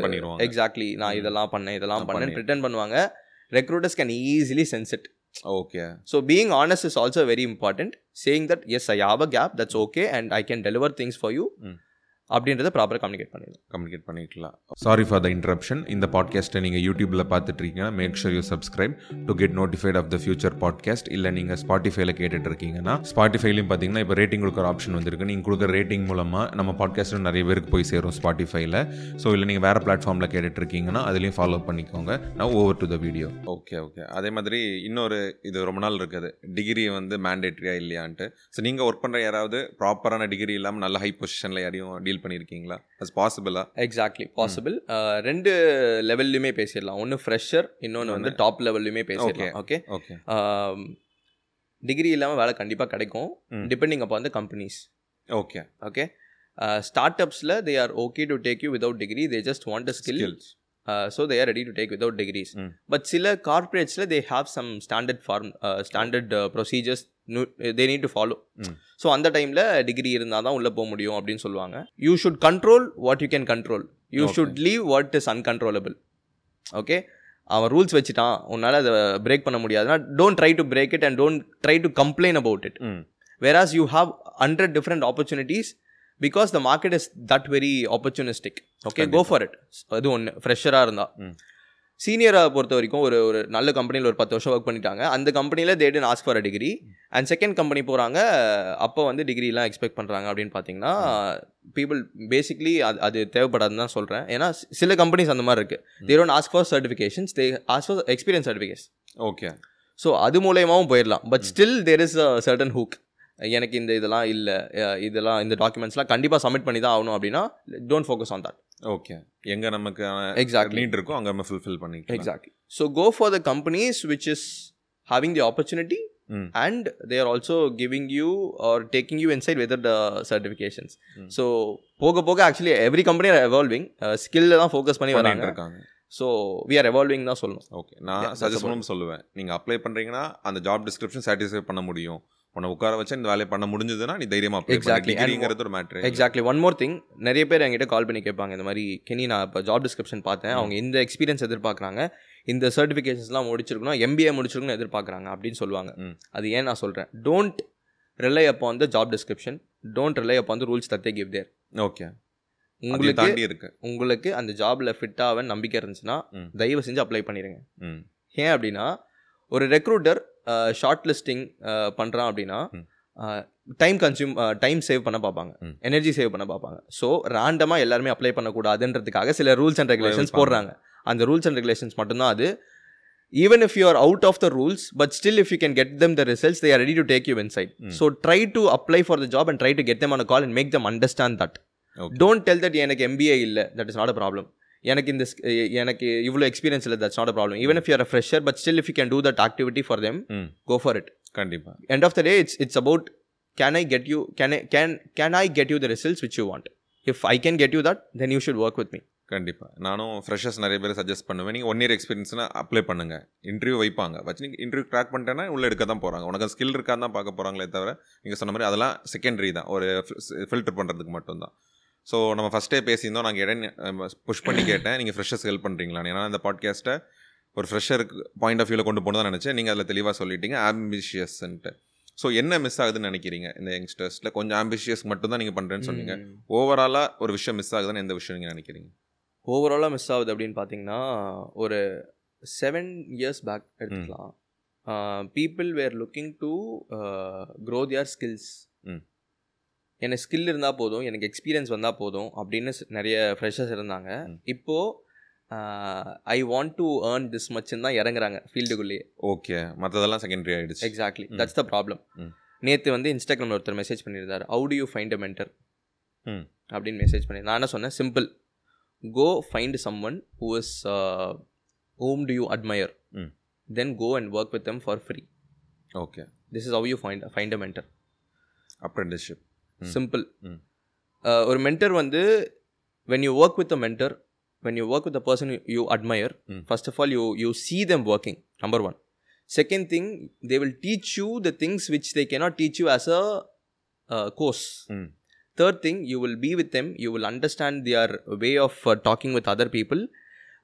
பண்ணிடுவாங்க. Exactly நான் இதெல்லாம் பண்ணேன் இதெல்லாம் பண்ணேன். ப்ரிட்டன் பண்ணுவாங்க. Recruiters can easily sense it okay so being honest is also very important saying that yes I have a gap that's okay and I can deliver things for you. அப்படின்றத ப்ராப்பராக communicate பண்ணிடலாம். Communicate பண்ணிக்கலாம். Sorry for the interruption இந்த பாட்காஸ்ட்டை நீங்கள் யூடியூப்பில் பார்த்துட்டு இருக்கீங்கன்னா make sure you subscribe to get notified of the future podcast இல்லை நீங்கள் ஸ்பாட்டிஃபைல கேட்டுட்டு இருக்கீங்கன்னா ஸ்பாட்டிஃபைலையும் பார்த்தீங்கன்னா இப்போ ரேட்டிங் கொடுக்குற ஆப்ஷன் வந்திருக்கு. நீங்கள் கொடுக்குற ரேட்டிங் மூலமாக நம்ம பாட்காஸ்ட்டும் நிறைய பேருக்கு போய் சேரும் ஸ்பாட்டிஃபைல ஸோ இல்லை நீங்கள் வேறு பிளாட்ஃபார்மில் கேட்டுட்டு இருக்கீங்கன்னா அதுலேயும் ஃபாலோ பண்ணிக்கோங்க. நான் over to the video okay okay அதே மாதிரி இன்னொரு இது ரொம்ப நாள் இருக்குது. டிகிரி வந்து மேண்டேட்ரியா இல்லையான்ட்டு. ஸோ நீங்கள் ஒர்க் பண்ணுற யாராவது ப்ராப்பரான டிகிரி இல்லாமல் நல்ல ஹை பொசிஷனில் யாரையும் டீல் பண்ணியிருக்கீங்களா அது பாசிபிளா எக்ஸாக்ட்லி பாசிபிள் ரெண்டு லெவல்லையுமே பேசிடலாம். ஒன்று ஃப்ரெஷர் இன்னொன்று வந்து டாப் லெவல்லையுமே பேசிடலாம் ஓகே ஓகே டிகிரி இல்லாமல் வேலை கண்டிப்பாக கிடைக்கும். டிபெண்டிங் அப்போ வந்து companies okay okay start அப்ஸில் they are okay to take you without degree they just want a skill so they are ready to take without degrees. But சில கார்பரேட்ஸில் they have some standard form standard procedures they need to follow. So அந்த டைமில் degree இருந்தால் தான் உள்ளே போக முடியும் அப்படின்னு சொல்லுவாங்க. You should control what you can control you. Should leave what is uncontrollable okay அவன் ரூல்ஸ் வச்சுட்டான். உன்னால் அதை பிரேக் பண்ண முடியாதுன்னா don't try to break it and don't try to complain about it hmm whereas you have 100 different opportunities because the market is that very opportunistic. Okay go for it. அது ஒன்று ஃப்ரெஷராக இருந்தா. ம். சீனியராக பொறுத்த வரைக்கும் ஒரு ஒரு நல்ல கம்பெனியில் ஒரு பத்து வருஷம் ஒர்க் பண்ணிட்டாங்க. அந்த கம்பெனியில் தேடின் ask for a degree and second company போகிறாங்க அப்போ வந்து டிகிரிலாம் எக்ஸ்பெக்ட் பண்ணுறாங்க அப்படின்னு பார்த்தீங்கன்னா பீப்புள் பேசிக்லி அது அது தேவைப்படாதுன்னு தான் சொல்கிறேன் ஏன்னா சில கம்பெனிஸ் அந்த மாதிரி இருக்குது they don't ask for certifications they ask for experience certification okay so அது மூலயமாவும் போயிடலாம். But still there is a certain hook எனக்கு இந்த இதெல்லாம் இல்லை. இதெல்லாம் இந்த டாக்குமெண்ட்ஸ்லாம் கண்டிப்பாக சப்மிட் பண்ணி தான் ஆகணும் அப்படின்னா don't focus on that okay எங்க நமக்கு எக்ஸாக்ட்லி நீட் இருக்கோ அங்க நம்ம ஃபுல்ஃபில் பண்ணிக்கலாம். Exactly so go for the companies which is having the opportunity and they are also giving you or taking you inside with the certifications. So போக போக actually every company are evolving ஸ்கில்ல தான் focus பண்ணி வராங்க. இருக்காங்க. So we are evolving தான் சொல்லணும். Okay நான் suggest பண்ணவும் சொல்லுவேன். நீங்க அப்ளை பண்றீங்கன்னா அந்த ஜாப் டிஸ்கிரிப்ஷன் சாட்டிஸ்ஃபை பண்ண முடியும். உன்னை உட்கார வச்சு இந்த வேலையை பண்ண முடிஞ்சதுன்னா நீ தைரியமா டிகிரிங்கிறது ஒரு matter exactly one more thing நிறைய பேர் என்கிட்ட கால் பண்ணி கேட்பாங்க இந்த மாதிரி கெனி நான் இப்போ ஜாப் டிஸ்கிரிப்ஷன் பார்த்தேன். அவங்க இந்த எக்ஸ்பீரியன்ஸ் எதிர்பார்க்குறாங்க. இந்த சர்டிஃபிகேஷன்ஸ்லாம் முடிச்சிருக்கணும் எம்பிஏ முடிச்சிருக்கணும் எதிர்பார்க்குறாங்க அப்படின்னு சொல்லுவாங்க. அது ஏன் நான் சொல்கிறேன் டோன்ட் ரிலை அப்போ வந்து ஜாப் டிஸ்கிரிப்ஷன் டோன்ட் ரிலை அப்போ வந்து ரூல்ஸ் தத்தே கிவ் தேர் ஓகே உங்களுக்கு தாண்டி இருக்கு. உங்களுக்கு அந்த ஜாபில் ஃபிட்டாக நம்பிக்கை இருந்துச்சுன்னா. தயவு செஞ்சு அப்ளை பண்ணிடுங்க ம். ஏன் அப்படின்னா ஒரு ரெக்ரூட்டர் ஷார்ட் லிஸ்டிங் பண்ணுறான் அப்படின்னா. டைம் கன்சியூம் டைம் சேவ் பண்ண பார்ப்பாங்க. எனர்ஜி சேவ் பண்ண பார்ப்பாங்க ஸோ ரேண்டமாக எல்லாருமே அப்ளை பண்ணக்கூடாதுன்றதுக்காக சில ரூல்ஸ் அண்ட் ரெகுலேஷன்ஸ். போடுறாங்க அந்த ரூல்ஸ் அண்ட் ரெகுலேஷன்ஸ் மட்டும்தான் அது even if you are out of the rules but still if you can get them the results they are ready to take you inside hmm. So try to apply for the job and try to get a call and make them understand that Okay. Don't tell that எனக்கு MBA இல்லை that is not a problem எனக்கு இந்த எனக்கு இவ்வளோ experience இல்லை that's not a problem even if you're a fresher but still if you can do that activity for them hmm. Go for it கண்டிப்பா. End of the day it's it's about can i get you can i can can i get you the results which you want? If i can get you that then you should work with me. கண்டிப்பா. நானும் freshers நிறைய பேர் suggest பண்ணுவேன். நீங்கள் one year எக்ஸ்பீரியன்ஸ்னா apply பண்ணுங்க. Interview வைப்பாங்க. வச்சு நீங்கள் இன்டர்வியூ க்ராக் பண்ணிட்டேன்னா உள்ள எடுக்க தான் போகிறாங்க உனக்கு ஸ்கில் இருக்கான்னு தான் பார்க்க போகிறாங்களே தவிர நீங்கள் சொன்ன மாதிரி அதெல்லாம் செகண்டரி தான். ஒரு ஃபில்டர் பண்ணுறதுக்கு மட்டும்தான். ஸோ நம்ம ஃபஸ்ட்டே பேசியிருந்தோம். நான் கேட்டேன் புஷ் பண்ணி கேட்டேன். நீங்கள் ஃப்ரெஷர்ஸ் ஹெல்ப் பண்ணுறீங்களான்னு ஏன்னா இந்த பாட்காஸ்ட்டை ஒரு ஃப்ரெஷருக்கு பாயிண்ட் ஆஃப் வியூவில் கொண்டு போகணும் தான் நினச்சேன். நீங்கள் அதில் தெளிவாக சொல்லிட்டீங்க. ஆம்பிஷியஸ்ன்ட்டு ஸோ என்ன மிஸ் ஆகுதுன்னு நினைக்கிறீங்க இந்த யங்ஸ்டர்ஸில் கொஞ்சம் ஆம்பிஷியஸ் மட்டும் தான் நீங்கள் பண்ணுறேன்னு சொன்னீங்க. ஓவராலாக ஒரு விஷயம் மிஸ் ஆகுதுன்னு எந்த விஷயம் நீங்கள் நினைக்கிறீங்க? ஓவராலாக மிஸ் ஆகுது அப்படின்னு பார்த்தீங்கன்னா ஒரு செவன் இயர்ஸ் பேக் எடுத்துக்கலாம். People were looking to grow their skills hmm. எனக்கு ஸ்கில் இருந்தால் போதும் எனக்கு எக்ஸ்பீரியன்ஸ் வந்தால் போதும் அப்படின்னு நிறைய ஃப்ரெஷர்ஸ் இருந்தாங்க. இப்போது I want to earn this மச்ன்னு தான் இறங்குறாங்க ஃபீல்டுக்குள்ளேயே ஓகே மற்றதெல்லாம் செகண்டரி ஆயிடுச்சு. எக்ஸாக்ட்லி. That's the problem. நேற்று வந்து இன்ஸ்டாகிராமில் ஒருத்தர் மெசேஜ் பண்ணியிருந்தார். How do you find a mentor. அப்படின்னு மெசேஜ் பண்ணி நான் என்ன சொன்னேன்? Simple go find someone who is whom do you admire. Then go and work with them for free okay this is how you find find a mentor apprenticeship. Simple hmm. ஒரு mentor வந்து when you work with a mentor when you work with a person you admire hmm. First of all you you see them working number one second thing they will teach you the things which they cannot teach you as a uh, course ம் third thing you will be with them you will understand their way of uh, talking with other people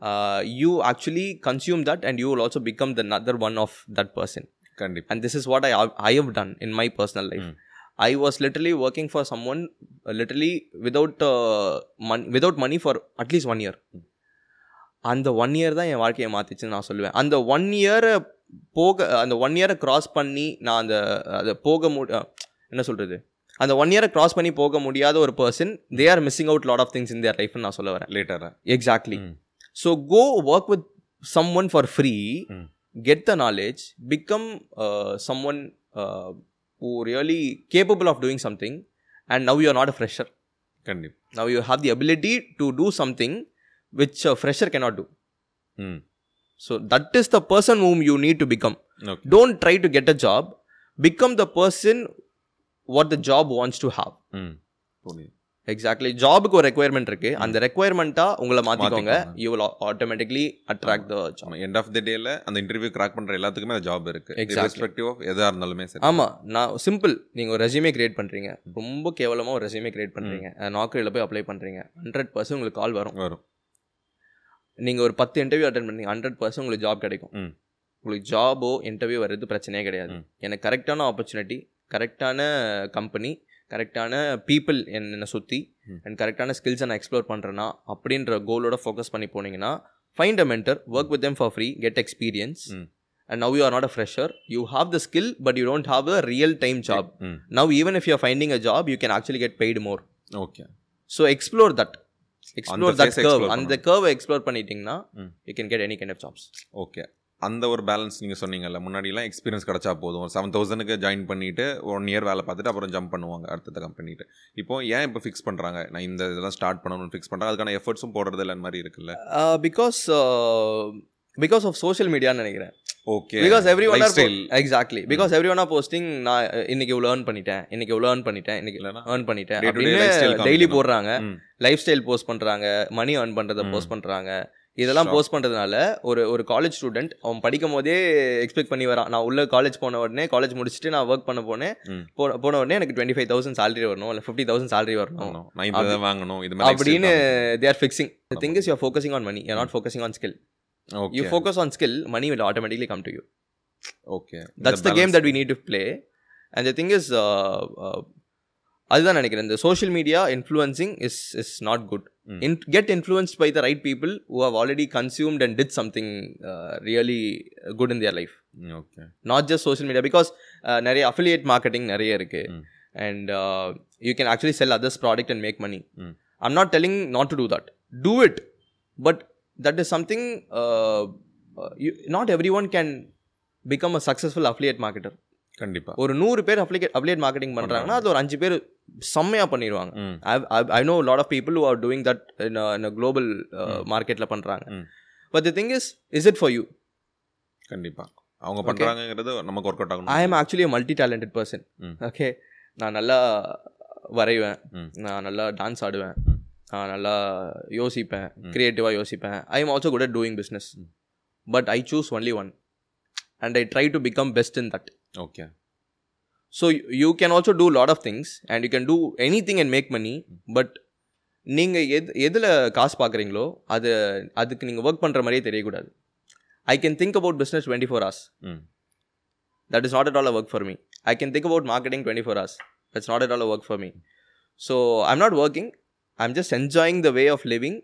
uh, you actually consume that and you will also become the another one of that person கண்டிப்பா and this is what i i have done in my personal life Mm. i was literally working for someone uh, literally without uh, mon- without money for at least one year Mm. அந்த one year தான் என் வாழ்க்கையை மாற்றிச்சுன்னு நான் சொல்லுவேன் அந்த one இயரை போக அந்த ஒன் இயரை கிராஸ் பண்ணி நான் அந்த அதை போக மு அஹ், என்ன சொல்கிறது அந்த ஒன் இயரை கிராஸ் பண்ணி போக முடியாத ஒரு person they are missing out lot of things in their லைஃப்னு நான் சொல்ல வரேன் லேட்டரா exactly hmm. So go work with someone for free hmm. Get the knowledge become someone who really capable of doing something and now you are not a fresher now you have the ability to do something which a fresher cannot do mm. so that is the person whom you need to become okay. don't try to get a job become the person what the job wants to have mm. okay. Exactly ஜாபுக்கு ஒரு requirement இருக்கு. அந்த ரெக்குயர்மெண்ட்டா உங்களை மாத்திக்கோங்க. You will automatically attract the job end of the டேல அந்த interview crack பண்ற எல்லாத்துக்குமே அந்த ஜாப் இருக்கு. ரெஸ்பெக்டிவ் ஆஃப் எதா இருந்தாலுமே சரி. ஆமா நான் சிம்பிள் நீங்க ஒரு ரெஸ்யூமே கிரியேட் பண்றீங்க. ரொம்ப கேவலமா ஒரு ரெஸ்யூமே கிரியேட் பண்றீங்க. நாக்கரியில் போய் அப்ளை பண்றீங்க. ஹண்ட்ரட் பர்சன்ட் உங்களுக்கு கால் வரும். வரும். நீங்க ஒரு பத்து இன்டர்வியூ அட்டன் பண்ணீங்க. ஹண்ட்ரட் பர்சன்ட் உங்களுக்கு ஜாப் கிடைக்கும். உங்களுக்கு ஜாபோ இன்டர்வியூ வர்றது பிரச்சனையே கிடையாது. எனக்கு கரெக்டான ஆப்பர்ச்சுனிட்டி கரெக்டான கம்பெனி கரெக்டான பீப்புள் என்னை சுற்றி. அண்ட் கரெக்டான ஸ்கில்ஸை நான் எக்ஸ்ப்ளோர் பண்ணுறேன்னா அப்படின்ற கோலோட ஃபோக்கஸ் பண்ணி போனீங்கன்னா find a mentor work with them for free get experience. And now you are not a fresher you have the skill but you don't have a real time job now even if you finding a job you can actually get paid more okay so explore that explore that curve explore அந்த கர்வை explore பண்ணிட்டீங்கன்னா. You can get any kind of jobs okay அந்த ஒரு balance நீங்கள் சொன்னீங்கல்ல முன்னாடிலாம் experience கிடச்சா போதும். ஒரு செவன் தௌசண்ட்க்கு ஜாயின் பண்ணிட்டு ஒன் இயர் வேலை பார்த்துட்டு அப்புறம் ஜம்ப் பண்ணுவாங்க அடுத்த கம்பெனிட்டு இப்போ ஏன் இப்போ ஃபிக்ஸ் பண்ணுறாங்க நான் இந்த இதெல்லாம் ஸ்டார்ட் பண்ணணும்னு ஃபிக்ஸ் பண்ணுறாங்க அதுக்கான எஃபர்ட்ஸும் போடுறது இல்லை மாதிரி இருக்குல்ல? பிகாஸ் பிகாஸ் ஆஃப் சோஷியல் மீடியான்னு நினைக்கிறேன். Okay because everyone style exactly because everyone posting நான் இன்னைக்கு இவ்வளோ ஏர்ன் பண்ணிட்டேன் இன்னைக்கு இவ்வளோ ஏர்ன் பண்ணிட்டேன் இன்னைக்கு ஏர்ன் பண்ணிட்டேன் அப்படின்னு டெய்லி. போடுறாங்க. லைஃப் ஸ்டைல் போஸ்ட் பண்றாங்க மணி ஏர்ன் பண்றத ம். போஸ்ட் பண்றாங்க. இதெல்லாம். போஸ்ட் பண்றதுனால ஒரு ஒரு காலேஜ் ஸ்டூடெண்ட் அவன் படிக்கும் போதே எக்ஸ்பெக்ட் பண்ணி வரான். நான் உள்ள காலேஜ் போன உடனே காலேஜ் முடிச்சுட்டு நான் ஒர்க் பண்ண போனேன். போன போன உடனே எனக்கு டுவெண்ட்டி ஃபைவ் தௌசண்ட் salary வரணும் இல்லை ஃபிஃப்டி தௌசண்ட் salary வரணும். வாங்கணும் இது அப்படின்னு they are fixing the thing is you focusing on money you not focusing on skill okay you focus on skill money will automatically come to you okay that's the game that we need to play and the thing is அதுதான் நினைக்கிறேன். இந்த social media influencing is is not good. In, get influenced by the right people who have already consumed and did something uh, really good in their life okay not just social media because uh, நிறைய affiliate marketing நிறைய இருக்கு Mm. and uh, you can actually sell others product and make money Mm. i'm not telling not to do that do it but that is something uh, uh, you, not everyone can become a successful affiliate marketer கண்டிப்பா ஒரு நூறு பேர் அப்ளிகேட் அப்ளிகேட் marketing பண்ணுறாங்கன்னா அது ஒரு அஞ்சு பேர் செம்மையாக பண்ணிடுவாங்க. I know lot of people are doing that global மார்க்கெட்டில் பண்ணுறாங்க. But the thing is is it for you கண்டிப்பா. அவங்க பண்றாங்கங்கிறது நமக்கு ஒர்க் அவுட் ஆகணும். I am actually multi talented person. Okay நான் நல்லா வரைவேன். நான் நல்லா டான்ஸ் ஆடுவேன். நான் நல்லா யோசிப்பேன். க்ரியேட்டிவாக யோசிப்பேன். I am also good at doing business. But I choose only one and I try to become best in that okay so you can also do lot of things and you can do anything and make money but நீங்கள் எது எதில் காசு பார்க்குறீங்களோ அது அதுக்கு நீங்கள் work பண்ணுற மாதிரியே தெரியக்கூடாது I can think about business twenty four hours hmm that is not at all a work for me i can think about marketing 24 hours that's not at all a work for me so i'm not working i'm just enjoying the way of living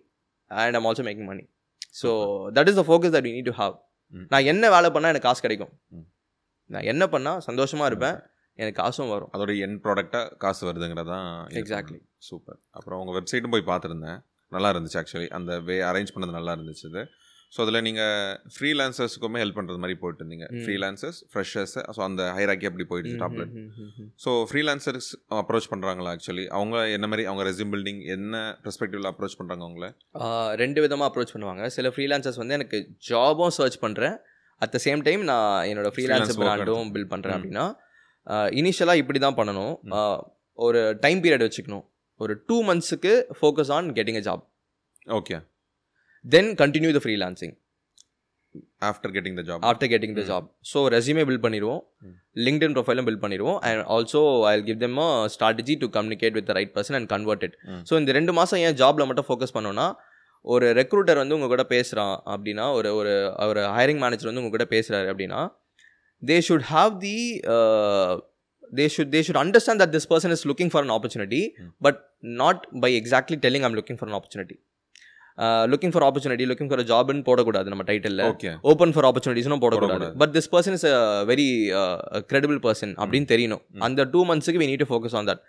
and i'm also making money so that is the focus that we need to have Mm. நான் என்ன வேலை பண்ணால் எனக்கு காசு கிடைக்கும் Mm. நான் என்ன பண்ணால் சந்தோஷமாக இருப்பேன் எனக்கு காசும் வரும். அதோட என் ப்ராடக்டாக காசு வருதுங்கிறதான் Exactly. சூப்பர் அப்புறம் உங்கள் வெப்சைட்டும் போய் பார்த்துருந்தேன். நல்லா இருந்துச்சு ஆக்சுவலி அந்த வே அரேஞ்ச் பண்ணது நல்லா இருந்துச்சு இது. ஸோ அதில் நீங்கள் ஃப்ரீலான்சர்ஸுக்குமே ஹெல்ப் பண்ணுறது மாதிரி போயிட்டு இருந்தீங்க. ஃப்ரீலான்சர்ஸ் ஃப்ரெஷர்ஸ் ஸோ அந்த ஹைராக்கி அப்படி போயிடுச்சு டாப்ல. ஸோ ஃப்ரீலான்சர்ஸ் அப்ரோச் பண்ணுறாங்களா ஆக்சுவலி அவங்க என்ன மாதிரி அவங்க ரெசியூம் பில்டிங் என்ன பெர்ஸ்பெக்டிவ்ல அப்ரோச் பண்ணுறாங்க அவங்கள ரெண்டு விதமாக அப்ரோச் பண்ணுவாங்க. சில ஃப்ரீலான்சர்ஸ் வந்து எனக்கு ஜாபும் சர்ச் பண்ணுறேன் அட் த சேம் டைம் நான் என்னோட ஃப்ரீலான்சர் பிராண்டும். பில்ட் பண்ணுறேன். அப்படின்னா இனிஷியலாக இப்படி தான் பண்ணணும். ஒரு டைம் பீரியட் வச்சுக்கணும். ஒரு two மந்த்ஸுக்கு focus on getting a job okay then continue the freelancing after getting the job after getting the job so resume build பண்ணிடுவோம். ம். லிங்க்டின் ப்ரொஃபைலும் பில்ட் பண்ணிடுவோம். And also I give them a strategy to communicate with right person and convert it. So இந்த ரெண்டு மாதம் ஏன் ஜாப்ல மட்டும் ஃபோக்கஸ் பண்ணோன்னா ஒரு ரெக்ரூட்டர் வந்து உங்க கூட பேசுகிறான் அப்படின்னா ஒரு ஒரு ஒரு ஹைரிங் மேனேஜர் வந்து உங்க கூட பேசுகிறாரு அப்படின்னா they should have the they should they should understand that this person is looking for an opportunity hmm. But not by exactly telling I'm looking for an opportunity looking for opportunity looking for ஜாப்னு போடக்கூடாது நம்ம title okay open for ஆப்பர்ச்சுனிட்டிஸ்னும் போடக்கூடாது போடக்கூடாது. But this person is a very credible person அப்படின்னு தெரியணும் ம். அந்த two மந்த்ஸுக்கு we need to focus on that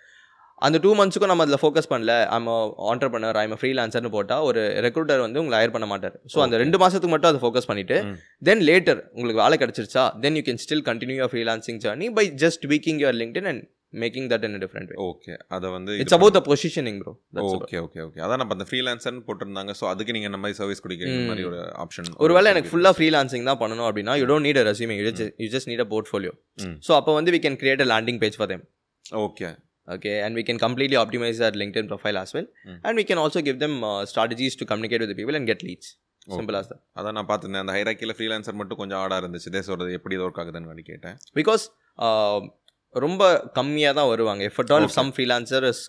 அந்த டூ மந்த்ஸுக்கும் நம்ம அதில் ஃபோக்கஸ் பண்ணல. ஐம் ஆண்டர்பனர் ஐம் ஃப்ரீலான்சர்னு போட்டால் ஒரு ரெக்ரூட்டர் வந்து உங்களை ஹயர் பண்ண மாட்டார். ஸோ அந்த. ரெண்டு மாதத்துக்கு மட்டும் அதை ஃபோக்கஸ் பண்ணிட்டு ம். தென் லேட்டர் உங்களுக்கு வேலை கிடைச்சிருச்சா then you can still continue your freelancing journey by just tweaking your LinkedIn and making that in different way okay அதை வந்து it's about the positioning bro okay okay okay அதான் நம்ம அந்த ஃப்ரீலான்சர்னு போட்டிருந்தாங்க. ஸோ அதுக்கு நீங்கள் என்ன மாதிரி சர்வீஸ் கொடுக்குற. மாதிரி ஒரு ஆப்ஷன் ஒருவேளை எனக்கு ஃபுல்லாக ஃப்ரீலான்சிங் தான் பண்ணணும் அப்படின்னா you don't need a resume you just need a portfolio. So அப்போ வந்து we can create a landing page for them okay okay and we can completely optimize their linkedin profile as well Mm. and we can also give them uh, strategies to communicate with the people and get leads simple as that அதான் நான் பார்த்துருந்தேன் அந்த ஹைராக்கியில் freelancer மட்டும் கொஞ்சம் ஆடா இருந்துச்சு இதே சொல்கிறது எப்படி ஒர்க் ஆகுதுன்னு கேட்டேன் because uh, ரொம்ப கம்மியாக தான் வருவாங்க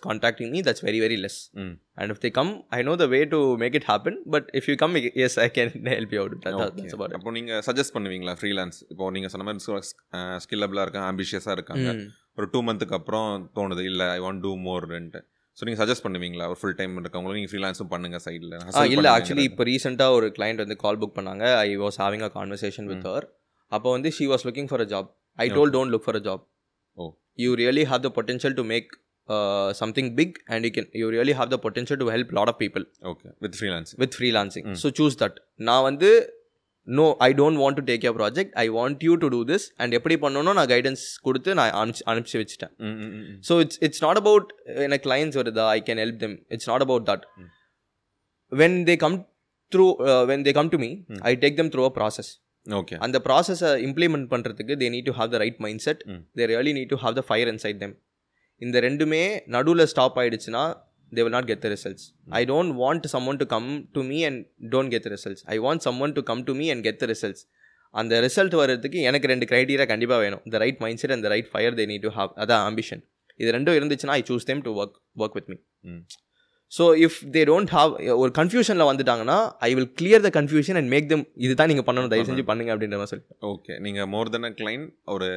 contacting me that's very very less. ம் and if they come i know the way to make it happen but if you come yes i can help you out. With that, that Okay. that's about it. அப்போ நீங்கள் suggest பண்ணுவீங்களா freelance இப்போ நீங்கள் சொன்ன மாதிரி ஸ்கில்லபிளாக இருக்காங்க ஆம்பிஷியஸாக இருக்காங்க. Mm. ஒரு டூ மந்த்துக்கு அப்புறம் தோணுது இல்லை ஐ வாண்ட் டூ மோர்ன்ட்டு ஸோ நீங்கள் சஜஸ்ட் பண்ணுவீங்களா ஒரு ஃபுல் டைம் இருக்கவங்களும் நீங்கள் ஃப்ரீலான்ஸும் பண்ணுங்க சைடில் இல்லை ஆக்சுவலி இப்போ ரீசெண்டாக ஒரு client வந்து கால் புக் பண்ணாங்க. I was having a conversation with her அப்போ வந்து she was looking for a job I told don't look for a job Oh. You really have the potential to make something big and you can you really have the potential to help lot of people okay with freelance with freelancing Mm. So choose that நான் வந்து no I don't want to take your project I want you to do this and எப்படி பண்ணணும் நான் guidance கொடுத்து நான் அனுப்பிச்சு அனுப்பிச்சு வச்சுட்டேன். ம் ம் ம் so it's it's not about எனக்கு கிளைண்ட்ஸ் வருதா I can help them it's not about that Mm. When they come through when they come to me. Mm. I take them through a process okay அந்த ப்ராசஸை implement பண்ணுறதுக்கு they need to have the right mind set. They really need to have the fire inside them இந்த ரெண்டுமே நடுவில் stop ஆயிடுச்சுன்னா they will not get the results I don't want someone to come to me and don't get the results I want someone to come to me and get the results அந்த result வர்றதுக்கு எனக்கு ரெண்டு criteria கண்டிப்பாக வேணும். The right mind set and the right fire they need to have அதான் ambition இது ரெண்டும் இருந்துச்சுன்னா I choose them to work work with hmm. So if they don't have ஒரு கன்ஃபியூஷனில் வந்துட்டாங்கன்னா I will clear the confusion and make them இதுதான் நீங்கள் பண்ணணும் தயவு செஞ்சு பண்ணுங்க அப்படின்ற மாதிரி சொல்லி. ஓகே நீங்கள் மோர் தென் அ கிளைண்ட் ஒரு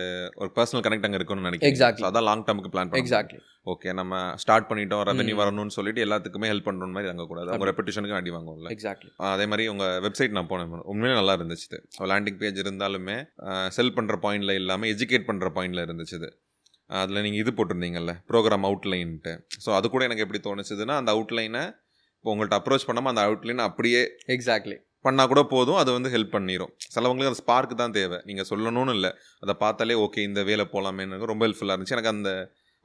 ஒரு பர்சனல் கனெக்ட் அங்கே இருக்கணும்னு நினைக்கிறேன். So, அதான் லாங் டேர்முக்கு பிளான் எக்ஸாக்ட்லி ஓகே நம்ம ஸ்டார்ட் பண்ணிட்டோம் ரெவன்யூ. வரணும்னு சொல்லிட்டு எல்லாத்துக்குமே ஹெல்ப் பண்ணுற மாதிரி அங்கே கூடாது. அவங்க ரெப்புடேஷனுக்கு அடி வாங்கும்ல எக்ஸாக்ட்லி அதே மாதிரி உங்கள் வெப்சைட் நான் போனேன். உண்மையிலே நல்லா இருந்துச்சு லேண்டிங் பேஜ் இருந்தாலுமே செல் பண்ணுற பாயிண்டில் இல்லாமல் எஜுகேட் பண்ணுற பாயிண்டில் இருந்துச்சு அதில் நீங்கள் இது போட்டிருந்தீங்கல்ல ப்ரோக்ராம் அவுட்லைன்ட்டு ஸோ அது கூட எனக்கு எப்படி தோணுச்சுதுன்னா அந்த அவுட்லைனை இப்போ உங்கள்கிட்ட அப்ரோச் பண்ணாமல் அந்த அவுட்லைன் அப்படியே எக்ஸாக்ட்லி பண்ணால் கூட போதும் அது வந்து ஹெல்ப் பண்ணிடும் சிலவங்களுக்கு அந்த ஸ்பார்க் தான் தேவை. நீங்கள் சொல்லணும்னு இல்லை. அதை பார்த்தாலே ஓகே இந்த வேலை போகலாமேன்னு ரொம்ப ஹெல்ப்ஃபுல்லாக இருந்துச்சு. எனக்கு அந்த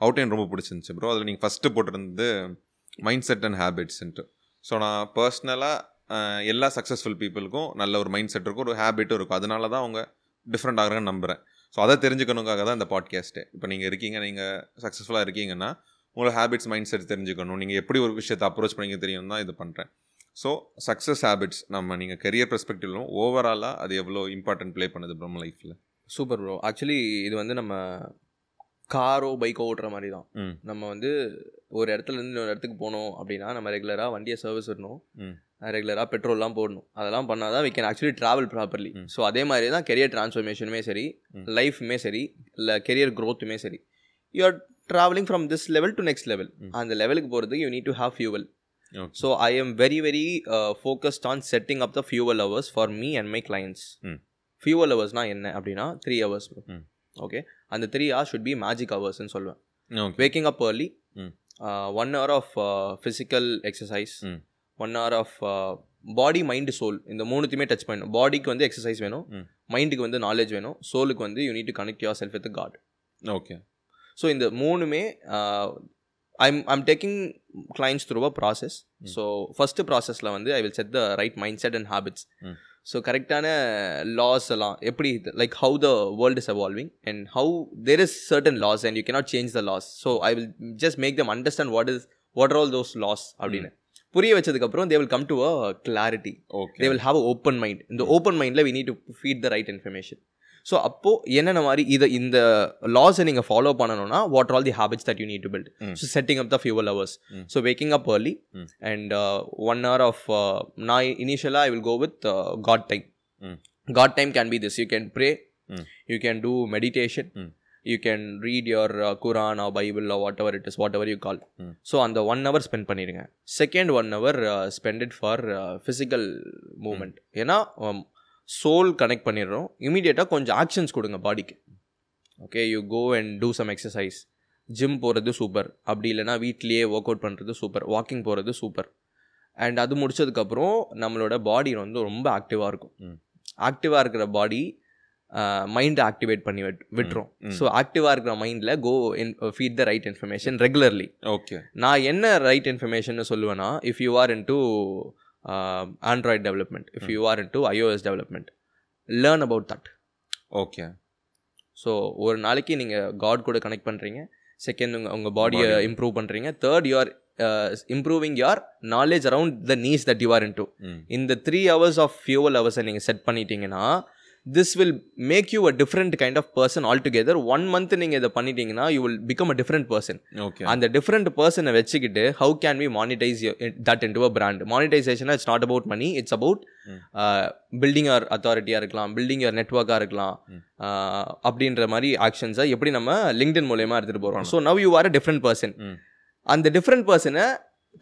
அவுட்லைன் ரொம்ப பிடிச்சிருந்துச்சு ப்ரோ அதில் நீங்கள் ஃபஸ்ட்டு போட்டிருந்தது மைண்ட் செட் அண்ட் ஹேபிட்ஸ்ன்ட்டு ஸோ நான் பர்சனலாக எல்லா சக்ஸஸ்ஃபுல் பீப்புளுக்கும் நல்ல ஒரு மைண்ட் செட் இருக்கும் ஒரு ஹேபிட்டும் இருக்கும். அதனால தான் அவங்க டிஃப்ரெண்ட் ஆகுறாங்கன்னு நம்புகிறேன் ஸோ அதை தெரிஞ்சுக்கணுக்காக தான் இந்த பாட்காஸ்ட்டு இப்போ நீங்கள் இருக்கீங்க நீங்கள் சக்ஸஸ்ஃபுல்லாக இருக்கீங்கன்னா உங்களோட ஹேபிட்ஸ் மைண்ட் செட் தெரிஞ்சுக்கணும். நீங்கள் எப்படி ஒரு விஷயத்தை அப்ரோச் பண்ணிங்க தெரியும் தான் இது பண்ணுறேன் ஸோ சக்ஸஸ் ஹேபிட்ஸ் நம்ம நீங்கள் கெரியர் பெர்ஸ்பெக்டிவ்லும் ஓவராலாக அது எவ்வளோ இம்பார்ட்டன்ட் ப்ளே பண்ணுது நம்ம லைஃப்பில் சூப்பர் ப்ரோ ஆக்சுவலி இது வந்து நம்ம காரோ பைக்கோ ஓட்டுற மாதிரி தான். நம்ம வந்து ஒரு இடத்துல இருந்து இன்னொரு இடத்துக்கு போகணும் அப்படின்னா நம்ம ரெகுலராக வண்டியை சர்வீஸ் விடணும். ரெகுலராக பெட்ரோல்லாம் போடணும் அதெல்லாம் பண்ணால் தான் we can actually travel properly. So அதே மாதிரி தான் கெரியர் ட்ரான்ஸ்ஃபர்மேஷனுமே சரி ம். லைஃப்மே சரி இல்லை கெரியர் க்ரோத்துமே சரி you are travelling from this level to next level. அந்த லெவலுக்கு போகிறதுக்கு you need to have fuel so I am very very focused on setting up the fuel hours for me and my clients. Fuel ஹவர்ஸ்னால் என்ன அப்படின்னா three hours. Okay அந்த three hours should be magic ஹவர்ஸ்னு சொல்லுவேன். Okay waking up early uh, one hour of uh, physical exercise Mm. One hour of uh, body mind soul இந்த மூணுத்தையுமே touch பண்ணணும். பாடிக்கு வந்து exercise வேணும். மைண்டுக்கு வந்து நாலேஜ் வேணும். சோலுக்கு வந்து you need to connect yourself with God okay so இந்த மூணுமே I'm I'm taking clients through a process. So first ப்ராசஸில் வந்து I will set the right mind set and habits. So கரெக்டான லாஸ் எல்லாம் எப்படி like how the world is evolving and how there is certain laws and you cannot change the laws so I will just make them understand what is what are all those laws அப்படின்னு. புரிய வச்சதுக்கப்புறம் they will come to a clarity okay they will have a open mind இந்த open மைண்டில் we need to feed the right information so அப்போது என்னென்ன மாதிரி இதை இந்த லாஸை நீங்கள் ஃபாலோ பண்ணணும்னா what all the habits that you need to build Mm. So setting up the fuel hours Mm. So waking up early Mm. And one hour of நான் இனிஷியலாக I will go with God time Mm. God time can be this you can pray Mm. You can do meditation Mm. You can read your Quran or Bible or whatever it is whatever you call Mm. So அந்த one hour spend பண்ணிடுங்க second one hour spend it for physical movement ஏன்னா soul connect பண்ணிடுறோம். இமீடியட்டாக கொஞ்சம் actions கொடுங்க பாடிக்கு okay you go and do some exercise gym போகிறது super அப்படி இல்லைனா வீட்லேயே ஒர்க் அவுட் பண்ணுறது சூப்பர் வாக்கிங் போகிறது சூப்பர் அண்ட் அது முடிச்சதுக்கப்புறம் நம்மளோட பாடி வந்து ரொம்ப ஆக்டிவாக இருக்கும். ஆக்டிவாக இருக்கிற பாடி மைண்டை ஆக்டிவேட் பண்ணி விட் விட்டுரும். ஸோ ஆக்டிவாக இருக்கிற மைண்டில் go in feed the right information regularly okay நான் என்ன ரைட் இன்ஃபர்மேஷன் சொல்லுவேன்னா if you are into Android development if you are into iOS development learn about that okay so ஒரு நாளைக்கு நீங்கள் காட் கூட கனெக்ட் பண்ணுறீங்க செகண்ட் உங்கள் உங்கள் பாடியை. இம்ப்ரூவ் பண்ணுறீங்க third you are improving your knowledge around the niche that you are into இந்த த்ரீ ஹவர்ஸ் ஆஃப் ஃபியூவல் ஹவர்ஸை நீங்கள் செட் பண்ணிட்டீங்கன்னா this will make you a different kind of person all together one month நீங்கள் இதை பண்ணிட்டீங்கன்னா you will become a different person okay அந்த different பர்சனை வச்சுக்கிட்டு how can we monetize that into a brand monetization it's not about money it's about. Building or அத்தாரிட்டியாக இருக்கலாம் building R நெட்ஒர்க்காக இருக்கலாம் Mm. uh, அப்படின்ற மாதிரி ஆக்ஷன்ஸை எப்படி நம்ம லிங்க்டின் மூலயமா எடுத்துகிட்டு போகிறோம் so now you are a different person அந்த டிஃப்ரெண்ட் பர்சனை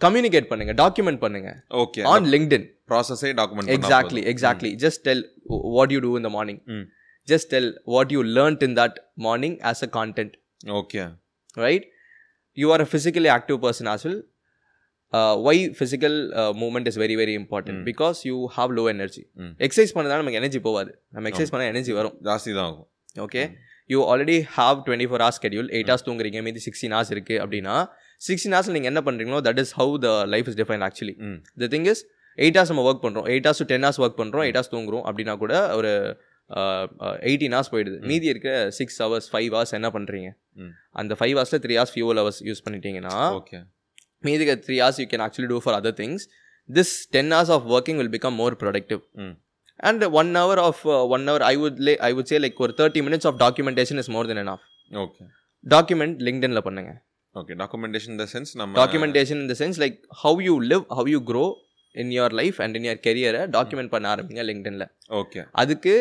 கம்யூனிகேட் பண்ணுங்க டாக்குமெண்ட் பண்ணுங்க okay on LinkedIn ப்ராசஸே document exactly exactly just tell w- what you do in the morning Mm. just tell what you learnt in that morning as a content okay right you are a physically active person as well uh, why physical uh, movement is very very important Mm. because you have low energy Mm. Exercise பண்ணதால நமக்கு energy போகாது நம்ம exercise பண்ணால் energy வரும் ஜாஸ்தி தான் ஆகும் okay you already have twenty four hours schedule eight hours தூங்குறீங்க மீதி sixteen hours இருக்குது அப்படின்னா சிக்ஸ்டீன் ஹவர்ஸ் நீங்கள் என்ன பண்ணுறீங்களோ that is how the life is define actually the thing is eight hours நம்ம ஒர்க் பண்ணுறோம் eight hours to ten hours work பண்ணுறோம் eight hours தூங்குறோம். அப்படின்னா கூட ஒரு எயிட்டீன் ஹவர்ஸ் போயிடுது. மீதி இருக்க சிக்ஸ் ஹவர்ஸ் ஃபைவ் ஹவர்ஸ் என்ன பண்ணுறீங்க. அந்த ஃபைவ் ஹவர்ஸில் three hours fuel hours use பண்ணிட்டீங்கன்னா ஓகே. மீதி three hours you can actually do for other things this ten hours of working will become more productive and one hour of one hour I would lay I would say like ஒரு thirty minutes of documentation is more than enough okay document லிங்க்டனில் பண்ணுங்க okay documentation இந்த sense நம்ம documentation in the sense like how you live how you grow in your life and in your கெரியரை document பண்ண ஆரம்பிங்க லிங்க்டனில் okay அதுக்கு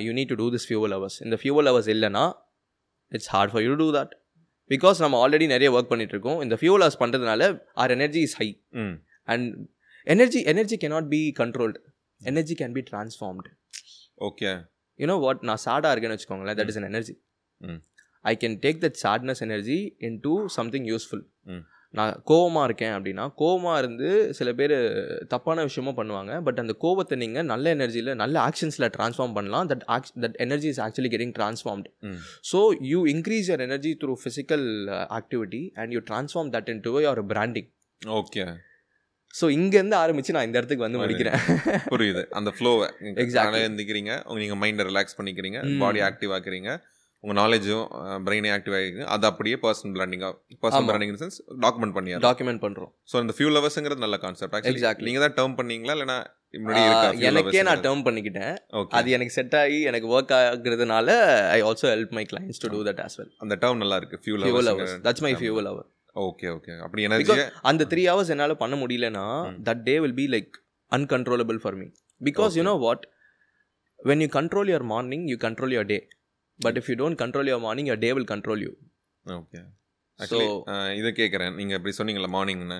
you need to do this fuel hours இந்த fuel hours இல்லைன்னா it's hard for you do that because நம்ம already நிறைய work பண்ணிட்டு இருக்கோம் இந்த ஃபியூவல் ஹவர்ஸ் பண்ணுறதுனால our energy is high hmm and energy energy cannot be controlled energy can be transformed okay you know what நான் சாடாக இருக்கேன்னு வச்சுக்கோங்களேன். தட் இஸ் an எனர்ஜி ம். I can take that sadness energy into something useful. நான் கோவமாக இருக்கேன் அப்படின்னா கோவமாக இருந்து சில பேர் தப்பான விஷயமும் பண்ணுவாங்க. பட் அந்த கோவத்தை நீங்கள் நல்ல எனர்ஜியில் நல்ல ஆக்ஷன்ஸில் ட்ரான்ஸ்ஃபார்ம் பண்ணலாம். That acts that energy is actually getting transformed. ம். So you increase your energy through physical activity and you transform that into your branding okay so இங்கேருந்து ஆரம்பித்து நான் இந்த இடத்துக்கு வந்து முடிக்கிறேன். புரியுது. அந்த ஃப்ளோவை Exactly. காலையில் எழுந்திக்கிறீங்க உங்க நீங்கள் மைண்டை ரிலாக்ஸ் பண்ணிக்கிறீங்க. பாடி ஆக்டிவ் ஆக்குறீங்க. உங்கள் நாலேஜும் பிரெயினை ஆக்டிவ் ஆகிருக்கு. அது அப்படியே பர்சனல் பிராண்டிங்காக பர்சனல். பிராண்டிங் சென்ஸ் டாக்குமெண்ட் பண்ணியாரு? டாக்குமெண்ட் பண்ணுறோம் ஸோ இந்த ஃபியூ லெவல்ஸுங்கிறது நல்ல கான்செப்ட் Exactly. நீங்கள் தான் டேர்ம் பண்ணீங்களா? இல்லைனா எனக்கே நான் டேர்ம் பண்ணிக்கிட்டேன். அது எனக்கு செட் ஆகி எனக்கு work ஆகுறதுனால I also help my clients to do that as well அந்த டேர்ம் நல்லா இருக்கு fuel levels hours that's my fuel hour okay okay அப்படி எனர்ஜியை அந்த த்ரீ ஹவர்ஸ் என்னால் பண்ண முடியலனா that day will be like uncontrollable for me because you know what when you control your morning you control your day but if you don't control your morning your day will control you okay actually இதை கேட்குறேன் நீங்கள் இப்படி சொன்னீங்களா மார்னிங்னு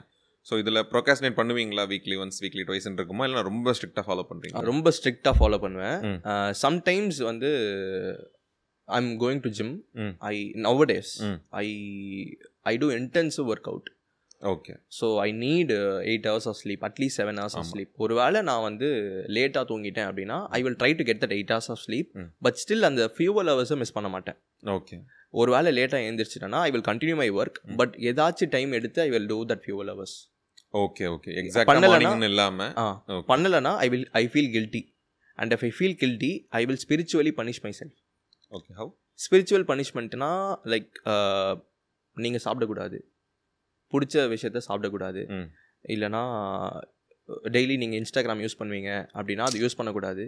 so இதில் procrastinate பண்ணுவீங்களா weekly once weekly twice இருக்குமா? இல்லை ரொம்ப ஸ்ட்ரிக்டாக ஃபாலோ பண்ணுறீங்க ரொம்ப ஸ்ட்ரிக்டாக ஃபாலோ பண்ணுவேன். சம்டைம்ஸ் வந்து I am going to gym. I nowadays. I I do intensive work out okay so I need eight hours of sleep at least seven hours of sleep ஒருவேளை நான் வந்து லேட்டாக தூங்கிட்டேன் அப்படின்னா I will try to get that eight hours of sleep. But still அந்த fuel ஹவர்ஸை miss பண்ண மாட்டேன். ஓகே ஒருவேளை லேட்டாக எழுந்திரிச்சிட்டேன்னா I will continue my. Work but ஏதாச்சும் டைம் எடுத்து I will do that fuel hours okay okay மார்னிங்னு இல்லாமல் ஆ. பண்ணலைன்னா I will I feel guilty and if I feel guilty I will spiritually punish my self okay how spiritual பனிஷ்மெண்ட்னா like நீங்கள் சாப்பிடக்கூடாது. பிடிச்ச விஷயத்த சாப்பிடக்கூடாது. இல்லைனா டெய்லி நீங்கள் இன்ஸ்டாகிராம் யூஸ் பண்ணுவீங்க அப்படின்னா அது யூஸ் பண்ணக்கூடாது.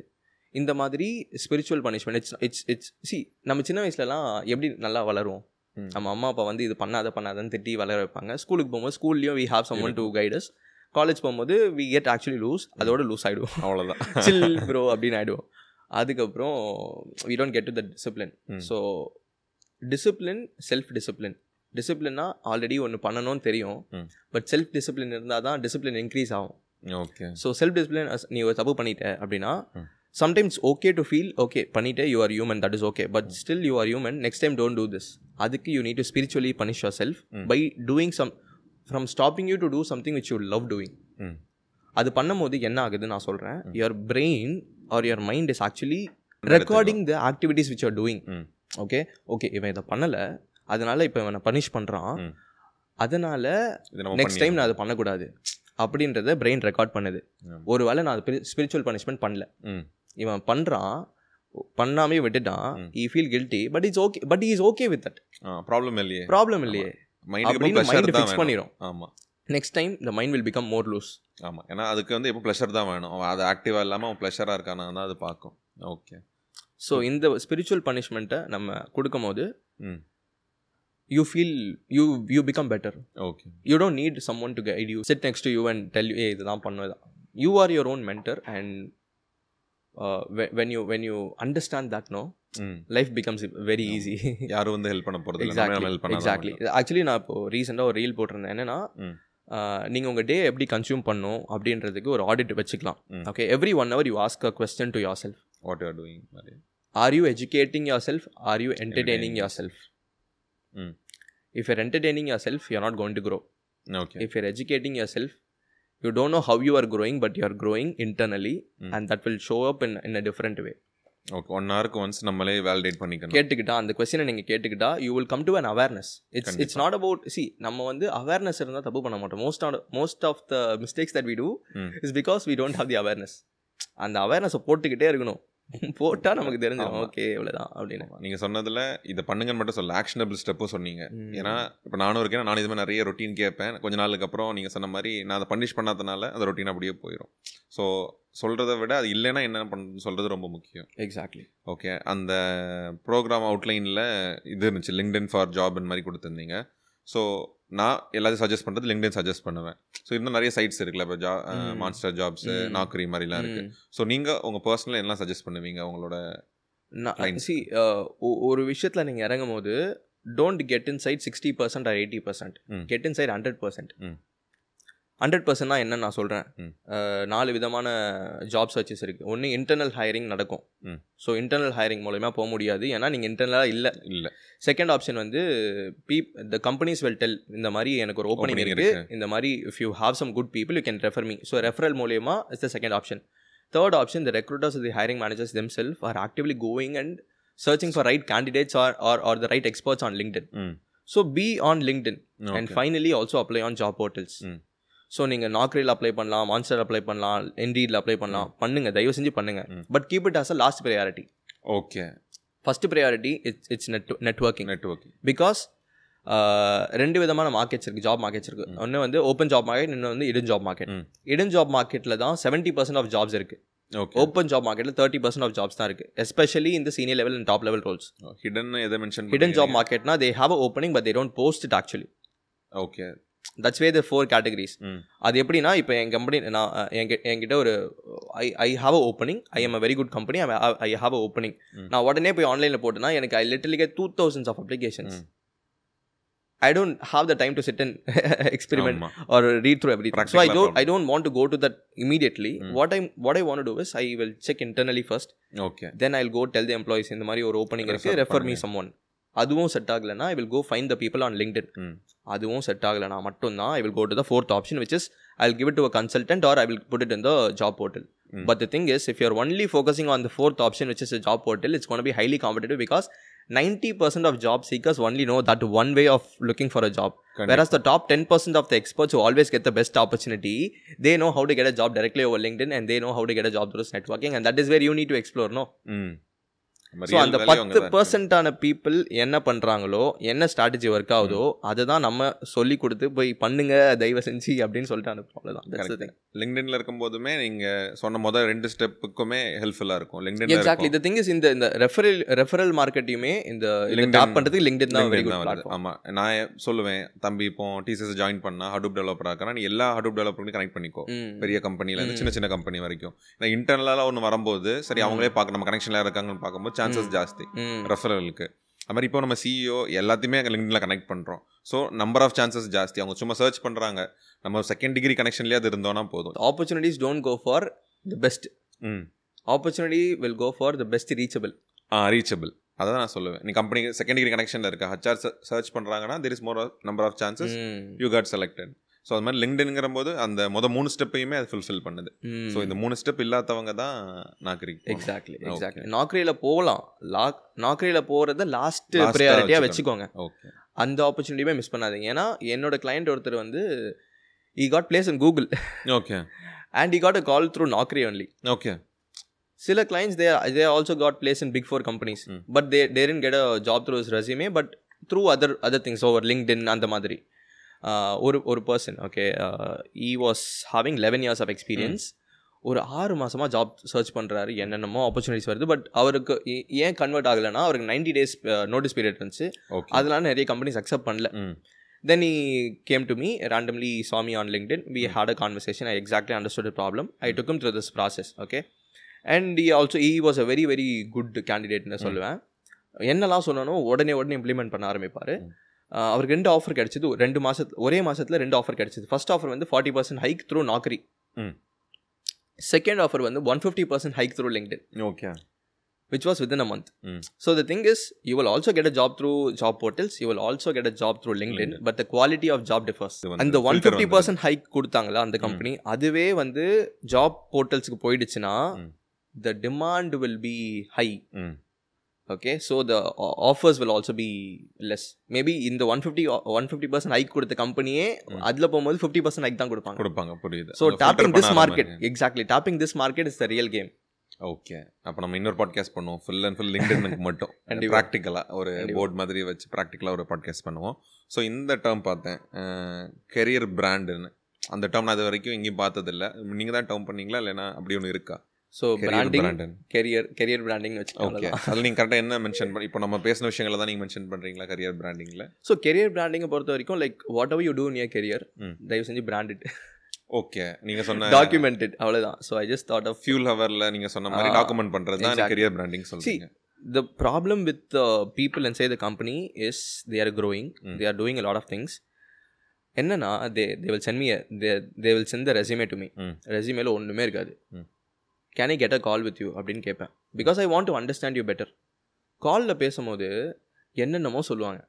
இந்த மாதிரி spiritual punishment it's it's it's C நம்ம சின்ன வயசுலலாம் எப்படி நல்லா வளருவோம்? ம். நம்ம அம்மா அப்பா வந்து இது பண்ணாத பண்ணாதன்னு திட்டி வளர வைப்பாங்க. ஸ்கூலுக்கு போகும்போது ஸ்கூல்லையும் we have someone to guide us college போகும்போது வி கெட் ஆக்சுவலி லூஸ் அதோட லூஸ் ஆகிடுவோம் அவ்வளோதான் சில் ப்ரோ அப்படின்னு ஆகிடுவோம் அதுக்கப்புறம் we don't get to the discipline. So discipline self discipline டிசிப்ளின்னா already ஒன்று பண்ணணும்னு தெரியும். பட் செல்ஃப் டிசிப்ளின் இருந்தால் தான் டிசிப்ளின் இன்க்ரீஸ் ஆகும். ஓகே ஸோ செல்ஃப் டிசிப்ளின் நீ ஒரு தப்பு பண்ணிட்ட அப்படின்னா. Sometimes okay to feel okay பண்ணிட்டே you are human that is okay but still you are human next time don't do this அதுக்கு you need to spiritually punish your self. By doing some from stopping you to do something which you love doing அது பண்ணும்போது என்ன ஆகுது நான் சொல்கிறேன் your brain or your mind is actually. Recording the activities which are doing. Okay okay இவன் இதை பண்ணலை. அதனால இப்போ இவனை பனிஷ் பண்ணுறான். அதனால நெக்ஸ்ட் டைம் நான் அதை பண்ணக்கூடாது. அப்படின்றத பிரெயின் ரெக்கார்ட் பண்ணுது. ம். ஒருவேளை நான் அது ஸ்பிரிச்சுவல் பனிஷ்மெண்ட் பண்ணல. இவன் பண்ணுறான் பண்ணாமே விட்டுட்டான். I feel guilty but it's okay but is okay with that problem இல்லையே. ப்ராப்ளம் இல்லையே. அப்படின்னு மைண்ட் ஃபிக்ஸ் பண்ணிடும் ஆமாம் next time the mind will become more loose ஆமாம் ஏன்னா அதுக்கு வந்து எப்போ ப்ளஷர் தான் வேணும். அவன் அது ஆக்டிவாக இல்லாமல் அவன் ப்ளஷராக இருக்கானா தான் அது பார்க்கும். ஓகே ஸோ இந்த ஸ்பிரிச்சுவல் பனிஷ்மெண்ட்டை நம்ம கொடுக்கும்போது you feel you you become better okay you don't need someone to guide you sit next to you and tell a இதுதான் பண்ணுவதான். You are your own mentor and when you when you understand that no hmm. Life becomes very easy யாரும் வந்து help பண்ண போகிறது exactly exactly actually நான் இப்போ ரீசெண்டாக ஒரு reel போட்டிருந்தேன். என்னன்னா. நீங்கள் உங்கள் டே எப்படி கன்சியூம் பண்ணும் அப்படின்றதுக்கு ஒரு ஆடிட் வச்சுக்கலாம். Okay every one hour you ask a question to your self what you're doing or you educating your self or you entertaining your self you're entertaining your self you not going to grow okay if you're educating yourself you don't know how you are growing but you are growing internally Mm. and that will show up in, in a different way. Okay one ஹவருக்கு once நம்மளே validate பண்ணிக்கணும். கேட்டுக்கிட்டா அந்த கொஸ்டினை நீங்கள் கேட்டுக்கிட்டா you will come to an awareness it's it's not about C நம்ம வந்து awareness இருந்தால் தப்பு பண்ண மாட்டோம். Most of most of the mistakes that we do. Is because we don't have the awareness அந்த அவேர்னஸை போட்டுக்கிட்டே இருக்கணும். போட்டால் நமக்கு தெரிஞ்சிடும். ஓகே இவ்வளோதான் அப்படின்னு. நீங்கள் சொன்னதில் இதை பண்ணுங்கன்னு மட்டும் சொல்ல ஆக்ஷனபிள் ஸ்டெப்பும் சொன்னீங்க. ஏன்னா இப்போ நானும் இருக்கேன் நான் இதுமாதிரி நிறைய ரொட்டீன் கேட்பேன். கொஞ்ச நாளுக்கு அப்புறம் நீங்கள் சொன்ன மாதிரி நான் அதை பனிஷ் பண்ணாதனால அந்த ரொட்டீன் அப்படியே போயிடும் ஸோ சொல்கிறத விட அது இல்லைன்னா என்ன பண்ண சொல்கிறது ரொம்ப முக்கியம். எக்ஸாக்ட்லி ஓகே அந்த ப்ரோக்ராம் அவுட்லைனில் இது இருந்துச்சு லிங்க்டின் ஃபார் ஜாப் மாதிரி கொடுத்துருந்தீங்க. ஸோ நான் எல்லாத்தையும் சஜஸ்ட் பண்ணுறது லிங்க்டின் சஜஸ்ட் பண்ணுவேன் ஸோ இன்னும் நிறைய சைட்ஸ் இருக்குல்ல இப்போ ஜா. மான்ஸ்டர் ஜாப்ஸ் ம். நாக்குரி மாதிரிலாம் இருக்குது ஸோ நீங்கள் உங்கள் பர்சனல் என்ன சஜஸ்ட் பண்ணுவீங்க உங்களோட. சி ஒரு விஷயத்தில் நீங்கள் இறங்கும் போது don't get inside sixty percent or eighty percent. Get inside hundred percent. Hundred பர்சன்ட்னா என்ன நான் சொல்கிறேன். நாலு விதமான ஜாப் சர்ச்சஸ் இருக்குது ஒன்று இன்டர்னல் ஹையரிங் நடக்கும். ஸோ இன்டர்னல் ஹையரிங் மூலயமா போக முடியாது. ஏன்னா நீங்கள் இன்டர்னலாக இல்லை. இல்லை. செகண்ட் ஆப்ஷன் வந்து beep the companies will tell இந்த மாதிரி எனக்கு ஒரு ஓப்பனிங் Opening இருக்கு. இருக்கு. இந்த மாதிரி if you have some good people you can refer me so referral மூலியமா is the second option third option the recruiters the hiring managers them self are actively going and searching for right candidates or or or the right experts on LinkedIn so be on LinkedIn and. Finally also apply on job portals. So நீங்கள் நாக்ரியில் apply பண்ணலாம் Monster apply பண்ணலாம் என்டீடில் apply பண்ணலாம். பண்ணுங்க தயவு செஞ்சு பண்ணுங்க. ம். But keep it as a last priority okay first priority it's it's net networking network because ரெண்டு விதமான மார்க்கெட்ஸ் இருக்குது ஜாப் மார்க்கெட்ஸ் இருக்குது ஒன்று வந்து ஓப்பன் ஜாப் மார்க்கெட் இன்னொன்று வந்து hidden job market. Hidden job மார்க்கெட்டில் தான் செவன்ட்டி பர்சன்ட் ஆஃப் ஜாப்ஸ் இருக்குது ஓகே ஓப்பன் ஜாப் மார்க்கெட்டில் தேர்ட்டி பர்சன்ட் ஆஃப் ஜாப்ஸ் தான் இருக்குது எஸ்பெஷலி இந்த senior level and top level roles hidden எதை mention hidden job மார்க்கெட்னா they have a opening but they don't post it actually okay that's way the four categories அது எப்படின்னா இப்போ என் company நான் என்கிட்ட ஒரு I I have a opening I am a very good company I have a opening. நான் உடனே போய் ஆன்லைனில் போட்டேன்னா எனக்கு I literally two thousands of applications. I don't have the time to sit and experiment ஆமா. or read through everything. So I Practical don't problem. I don't want to go to that immediately. Mm. What I what I want to do is I will check internally first. Okay Then I'll go tell the employees இந்த மாதிரி ஒரு opening இருக்கு Refer refer me. Someone அதுவும் set ஆகலைன்னா I will go find the people on LinkedIn hmm அதுவும் set ஆகலைனா மட்டும்தான் I will go to the fourth option which is I will give it to a consultant or I will put it in the job portal Mm. But the thing is if you're only focusing on the fourth option which is job portal it's gonna be highly competitive because ninety percent of job seekers only know that one way of looking for a job Whereas the top 10% of the experts who always get the best opportunity, they know how to get a job directly over LinkedIn and they know how to get a job through networking. And that is where you need to explore, no? So அந்த பத்து. பர்சன்டான people என்ன பண்ணுறாங்களோ என்ன strategy work ஆகுதோ அதை தான் நம்ம சொல்லி கொடுத்து போய் பண்ணுங்க தயவு செஞ்சு அப்படின்னு சொல்லிட்டு அனுப்புறோம். அவ்வளோதான். லிங்க்டின்ல இருக்கும்போதுமே நீங்க சொன்ன முதல் ரெண்டு ஸ்டெப்புக்குமே ஹெல்ப்ஃபுல்லா இருக்கும். லிங்க்டின்ல எக்ஸாக்ட்லி த திங் இஸ் இந்த இந்த ரெஃபரல் ரெஃபரல் மார்க்கெட்டையுமே இந்த டேப் பண்ணுறதுக்கு லிங்க்டின் தான் வெரி LinkedIn குட் தான் வருது. பிளாட்ஃபார்ம் ஆமா. நான் சொல்லுவேன் தம்பி இப்போ டிசிஎஸ் ஜாயின் பண்ணா ஹடூப் டெவலப்பர் இருக்கிறா நீ எல்லா ஹடூப் டெவலப்பரும் கனெக்ட் பண்ணிக்கோ. பெரிய கம்பெனில இருந்து சின்ன சின்ன கம்பெனி வரைக்கும். ஏன்னா இன்டர்னலாக ஒன்று வரும்போது சரி அவங்களே பார்க்க நம்ம கனெக்ஷன்ல இருக்காங்கன்னு பார்க்கும்போது சான்சஸ் ஜாஸ்தி ரெஃபரலுக்கு அது மாதிரி இப்போ நம்ம சிஇஓ எல்லாத்தையுமே அங்கே லிங்க்டின்ல கனெக்ட் பண்ணுறோம் ஸோ நம்பர் ஆஃப் சான்சஸ் ஜாஸ்தி. அவங்க சும்மா சர்ச் பண்ணுறாங்க நம்ம செகண்ட் டிகிரி கனெக்ஷன்லேயே அது இருந்தோம்னா போதும். Opportunities don't go for the best hmm. Opportunity will go for the best reachable ah reachable அதை தான் நான் சொல்லுவேன். நீ கம்பெனி செகண்ட் டிகிரி கனெக்ஷனில் இருக்க. ஹச்ஆர் சர்ச் பண்ணுறாங்கன்னா there is more number of chances you got selected so அது மாதிரி லிங்க்டின்ங்கிற போது அந்த மொத மூணு ஸ்டெப்பையுமே அது ஃபுல்ஃபில் பண்ணுது. ஸோ இந்த மூணு ஸ்டெப் இல்லாதவங்க தான் நாக்கரி எக்ஸாக்ட்லி எக்ஸாக்ட்லி நாக்ரியில் போகலாம். லாக் நாக்ரியில் போகிறத லாஸ்ட் ப்ரையாரிட்டியாக வச்சுக்கோங்க. ஓகே அந்த ஆப்பர்ச்சுனிட்டியுமே மிஸ் பண்ணாதீங்க. ஏன்னா என்னோட கிளைண்ட் ஒருத்தர் வந்து he got placed in Google okay and he got a call through Naukri only okay சில clients they they also got placed in big four companies. But they தேரின் get a job through is resume but through other other things over LinkedIn அந்த மாதிரி. ஒரு ஒரு person okay he was having eleven years of experience ஒரு ஆறு மாசமா job search பண்ணுறாரு என்னென்னமோ ஆப்பர்ச்சுனிட்டிஸ் வருது. பட் அவருக்கு ஏன் கன்வெர்ட் ஆகலைன்னா அவருக்கு நைன்டி டேஸ் நோட்டீஸ் பீரியட் இருந்துச்சு. ஓகே அதனால நிறைய கம்பெனிஸ் அக்செப்ட் பண்ணல. Then he came to me randomly saw me on linkedin. We had a conversation i exactly understood the problem. I took him through this process okay? And he also he was a very very good candidate னு சொல்லுவேன். என்னெல்லாம் சொன்னானோ உடனே உடனே implement பண்ண ஆரம்பிப்பார். அவருக்கு ரெண்டு ஆஃபர் கிடைச்சது ரெண்டு மாசத்துல ஒரே மாசத்துல ரெண்டு ஆஃபர் கிடைச்சது ஃபர்ஸ்ட் ஆஃபர் வந்து forty percent hike through Naukri hmm. Second offer வந்து one fifty percent hike through LinkedIn okay which was within a month. Mm. So the thing is, you will also get a job through job portals. You will also get a job through LinkedIn, LinkedIn. but the quality of job differs. அந்த one fifty percent hike கொடுத்தாங்களா அந்த company அதுவே வந்து job போர்ட்டல்ஸ்க்கு போயிடுச்சுன்னா. The demand will be high okay so the offers will also be less maybe இந்த one fifty one fifty percent hike கொடுத்த கம்பெனியே. அதில் போகும்போது ஃபிஃப்டி பர்சன்ட் ஹைக் தான் கொடுப்பாங்க. கொடுப்பாங்க புரியுது. So tapping this market. Exactly tapping this market is the real game okay அப்போ நம்ம இன்னொரு பாட்காஸ்ட் பண்ணுவோம். ஃபுல் அண்ட் ஃபுல் லிங்க்டினுக்கு மட்டும். ப்ராக்டிக்கலாக ஒரு. போர்ட் மாதிரி வச்சு ப்ராக்டிக்கலாக ஒரு பாட்காஸ்ட் பண்ணுவோம். ஸோ இந்த டேர்ம் பார்த்தேன். கெரியர் பிராண்டுன்னு அந்த டேர்ம் நான் இது வரைக்கும் எங்கேயும் பார்த்ததில்ல. நீங்கள் தான் டேர்ம் பண்ணீங்களா? இல்லைன்னா அப்படி ஒன்று இருக்கா? So branding brand career career branding okay வச்சுக்கோங்க அதில் நீங்கள் கரெக்டாக என்ன மென்ஷன் பண்ணி இப்போ நம்ம பேசின விஷயங்களை தான் நீங்கள் மென்ஷன் பண்ணுறீங்களா கரியர் பிராண்டிங்கில் ஸோ கெரியர் பிராண்டிங்கை பொறுத்த வரைக்கும் like whatever you do near career. தயவு செஞ்சு பிராண்டட் ஓகே நீங்கள் சொன்ன டாக்குமெண்டட் அவ்வளோதான் so I just thought of fuel ஹவரில் நீங்கள் சொன்ன மாதிரி டாக்குமெண்ட் பண்ணுறது தான். Career branding the problem with uh, people inside the company is they are growing Mm. they are doing a lot of things. என்னன்னா they they will send me they they will send the resume to me. ரெசியூமேல ஒன்றுமே இருக்காது. Can I get a call with you அப்படின்னு கேட்பேன் because I want to understand you better காலில் பேசும்போது என்னென்னமோ சொல்லுவாங்க.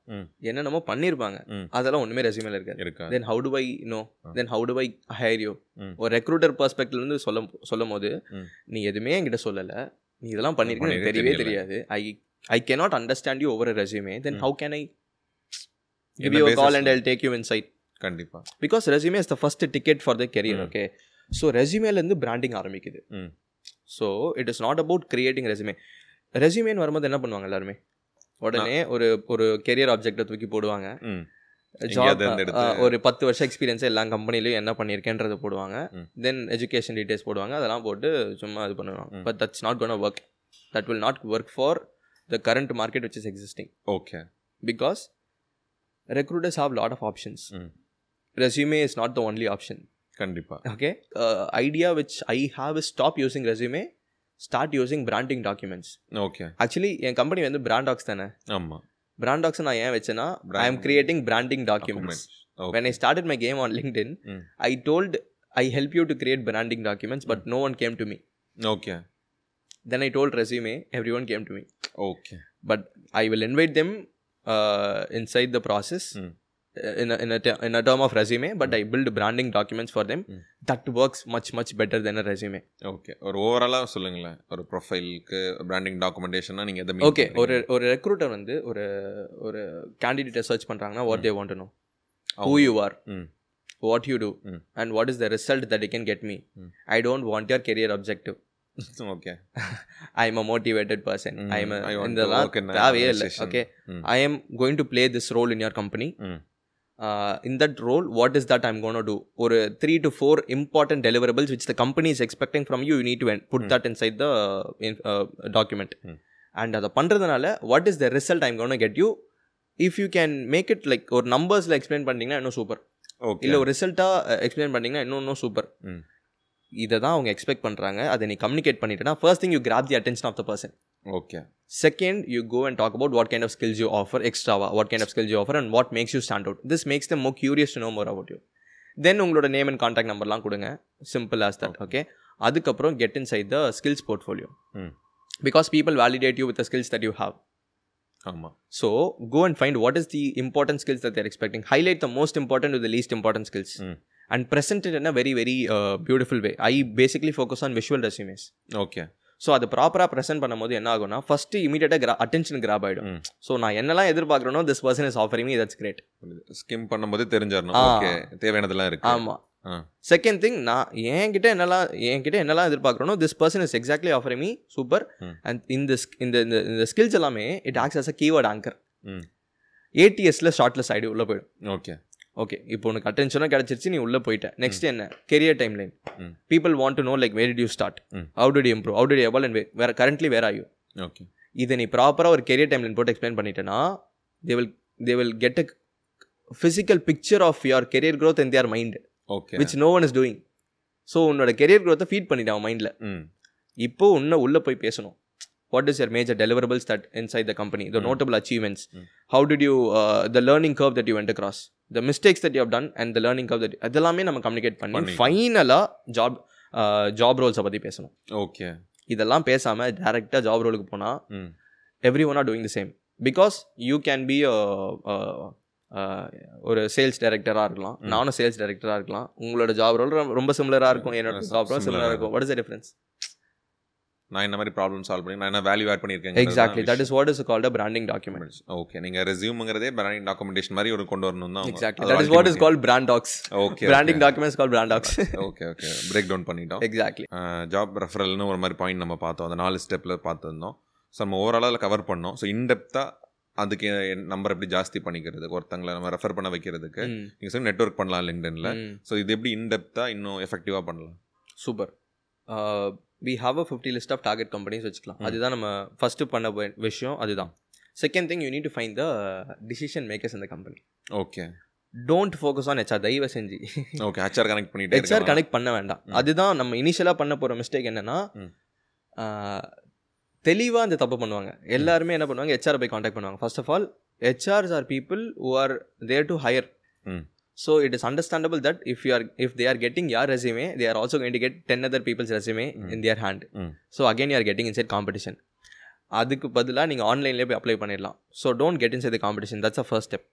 என்னென்னமோ பண்ணியிருப்பாங்க. அதெல்லாம் ஒன்றுமே ரெசியூமேல இருக்காது இருக்கா then how do I know. Then how do I hire you. ஒரு ரெக்ரூட்டர் பர்ஸ்பெக்ட்லேருந்து சொல்ல சொல்லும் போது. நீ எதுவுமே என்கிட்ட சொல்லலை நீ இதெல்லாம் பண்ணிருக்கே தெரியவே. தெரியாது I I cannot understand you over resume then. How can I give you call and? I take you inside கண்டிப்பா because resume is the first ticket for the career. Okay so ரெசியூமேலேருந்து branding ஆரம்பிக்குது. So it is not about creating resume ரெசியூமேன்னு வரும்போது என்ன பண்ணுவாங்க எல்லாருமே? உடனே ஒரு ஒரு career ஆப்ஜெக்டை தூக்கி போடுவாங்க. ஜாப் ஒரு பத்து வருஷம் எக்ஸ்பீரியன்ஸ் எல்லா கம்பெனிலையும் என்ன பண்ணியிருக்கேன்றதை போடுவாங்க. தென் எஜுகேஷன் டீடைல்ஸ் போடுவாங்க. அதெல்லாம் போட்டு சும்மா இது பண்ணுவாங்க. But that's not gonna work that will not work for the current market which is existing okay because recruiters have lot of options. Mm. resume is not the only option கண்டிப்பா okay uh, idea which i have is stop using resume start using branding documents okay actually என் company வந்து docs தானே ஆமா brand docs நான் ஏன் வச்சேன்னா i am Brand- creating branding documents okay when i started my game on linkedin Mm. i told i help you to create branding documents but no one came to me okay then i told resume everyone came to me okay but i will invite them uh, inside the process Mm. uh, in, a, in, a te- in a term of resume but i build branding documents for them. Mm. that works much much better than a resume. Okay ஒரு ஓவராலாக சொல்லுங்களேன். ஒரு ப்ரொஃபைலுக்கு branding டாக்குமெண்டேஷனா நீங்கள் எதை okay ஒரு ஒரு recruiter வந்து ஒரு ஒரு கேண்டிடேட்டை சர்ச் பண்ணுறாங்கன்னா what they want know who you are hmm what you do Mm. And what is the result that you can get me Mm. I don't want your career objective okay I am a motivated person Mm, I am I want to இதெல்லாம் work in an தேவையே இல்லை organization. Okay Mm. I am going to play this role in your company in that role what is that I'm gonna do ஒரு three to four important deliverables which the company is expecting from you need to put that inside the document Mm. And அதை பண்ணுறதுனால what is the result I'm gonna get you if you can make it like ஒரு நம்பர்ஸில் explain பண்ணிட்டீங்கன்னா இன்னும் super okay இல்லை ஒரு ரிசல்ட்டாக explain பண்ணிங்கன்னா இன்னும் இன்னும் சூப்பர் ம் இதை தான் அவங்க எக்ஸ்பெக்ட் பண்ணுறாங்க அதை நீ கம்யூனிகேட் பண்ணிட்டேன்னா first thing you grab the attention of the person Okay Second, you go and talk about what kind of skills you offer, extra, what kind of skills you offer, and what makes you stand out. This makes them more curious to know more about you. Then உங்களோட name and contact நம்பர்லாம் கொடுங்க simple as that okay அதுக்கப்புறம் get inside the skills portfolio ம் because people validate you with the skills that you have ஆமாம் so go and find what is the important skills that they're expecting highlight the most important with the least important skills ம் and present it in a very very uh, beautiful way i basically focus on visual resumes okay So அது ப்ராப்பராக present பண்ணும்போது என்ன ஆகும்னா first இமீடியட்டாக கிரா attention grab ஆகிடும். So நான் என்னெல்லாம் எதிர்பார்க்குறேனோ this person is offering me that's great skim பண்ணும்போது தெரிஞ்சிடணும். ஓகே தேவையானதெல்லாம் இருக்கு. ஆமாம் செகண்ட் திங் நான் என்கிட்ட என்னெல்லாம் என்கிட்ட என்னெல்லாம் எதிர்பார்க்குறனோ this person is exactly offering me. Super. And இந்த இந்த இந்த ஸ்கில்ஸ் எல்லாமே it acts as a keyword anchor hmm. ஏடிஎஸ்ல ஷார்ட்லெஸ் ஆகிடு உள்ளே போயிடும். ஓகே ஓகே இப்போ உனக்கு அட்டென்ஷனாக கிடச்சிருச்சு நீ உள்ளே போயிட்ட. நெக்ஸ்ட் என்ன? Career timeline. People want to know like where to start. How to improve how to evolve and வேற currently where are you okay இதை நீ ப்ராப்பராக ஒரு கெரியர் டைம்லைன் போட்டு எக்ஸ்பிளைன் பண்ணிட்டேன்னா they will they will get a physical picture of your career growth in their mind okay which no one is doing so உன்னோட career growth feed பண்ணிட்டான் அவன் மைண்டில் இப்போ உன்ன உள்ளே போய் பேசணும். What is your major deliverables that inside the company the notable achievements. How did you the learning curve that you went across? The mistakes that you have done and the learning curve that அதெல்லாமே நம்ம communicate பண்ணி பண்ணி. ஃபைனலாக job job ரோல்ஸை பற்றி பேசணும். Okay இதெல்லாம் பேசாமல் டேரெக்டாக ஜாப் ரோலுக்கு போனால் ம். Everyone are doing the same because you can be ஒரு சேல்ஸ் டைரக்டராக இருக்கலாம். ம். நானும் சேல்ஸ் டைரக்டராக இருக்கலாம். உங்களோட ஜாப் ரோல் ரொம்ப சிமிலராக இருக்கும். என்னோட Similar ஜாப் ரோல் ஆ சிமிலராக இருக்கும் வாட் இஸ் டிஃபரன்ஸ் நான் என்ன மாதிரி ப்ராப்ளம் சால்வ் பண்ணி நான் என்ன வேல்யூ ஆட் பண்ணியிருக்கேன் exactly that is what is called a branding document okay நீங்க ரெஸ்யூம்ங்கிறதே பிராண்டிங் டாக்குமெண்டேஷன் மாதிரி ஒரு கொண்டு வரணும் தான். Exactly that is what is called brand docs okay branding documents call brand docs okay okay break down பண்ணிட்டோம். Exactly job ரெஃபரல்னு ஒரு மாதிரி பாயிண்ட் நம்ம பார்த்தோம். அந்த நாலு ஸ்டெப்பில் பார்த்துருந்தோம். ஸோ நம்ம ஓவராலாக அதில் கவர் பண்ணோம். ஸோ இன்டெப்த்தாக அதுக்கு நம்பர் எப்படி ஜாஸ்தி பண்ணிக்கிறதுக்கு ஒருத்தங்களை நம்ம ரெஃபர் பண்ண வைக்கிறதுக்கு நீங்கள் சொல்லி நெட்ஒர்க் பண்ணலாம் லிங்க்டனில் ஸோ இது எப்படி இன்டெப்த்தாக இன்னும் எஃபெக்டிவாக பண்ணலாம்? Super we have a fifty list of target companies வச்சுக்கலாம். அதுதான் நம்ம ஃபஸ்ட்டு பண்ண விஷயம் அதுதான். Second thing you need to find the decision makers இந்த company okay don't focus on HR தயவு செஞ்சு. ஓகே ஹெச்ஆர் கனெக்ட் பண்ணிட்டே ஹெச்ஆர். கனெக்ட் பண்ண வேண்டாம். அதுதான் நம்ம இனிஷியலாக பண்ண போகிற மிஸ்டேக் என்னன்னா. தெளிவாக அந்த தப்பு பண்ணுவாங்க. எல்லாருமே என்ன பண்ணுவாங்க? ஹெச்ஆர் போய் காண்டாக்ட் பண்ணுவாங்க. First of all HRs are people who are there to hire so it is understandable that if you are if they are getting your resume they are also going to get ten other people's resume in their hand hmm. So again you are getting inside competition அதுக்கு பதிலாக நீங்கள் ஆன்லைன்லேயே போய் apply பண்ணிடலாம் so don't get inside the competition that's a first step.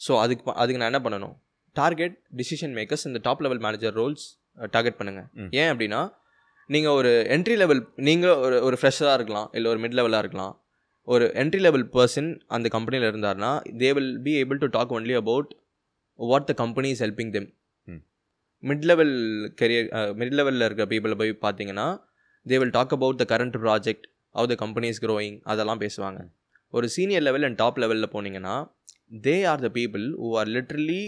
So அதுக்கு அதுக்கு நான் என்ன பண்ணணும்? டார்கெட் டிசிஷன் மேக்கர்ஸ் இந்த top level manager roles target பண்ணுங்கள். ஏன் அப்படின்னா நீங்கள் ஒரு என்ட்ரி லெவல் நீங்கள் ஒரு ஒரு ஃப்ரெஷராக இருக்கலாம் இல்லை ஒரு மிட் லெவலாக இருக்கலாம். ஒரு என்ட்ரி லெவல் பர்சன் அந்த கம்பெனியில் இருந்தார்னா they will be able to talk only about what the company is helping them hmm. Mid level career mid லெவலில் இருக்க பீப்புளை போய் பார்த்தீங்கன்னா they will talk about the current project how the company is growing அதெல்லாம் பேசுவாங்க. ஒரு senior level and top லெவலில் போனீங்கன்னா they are the people who are literally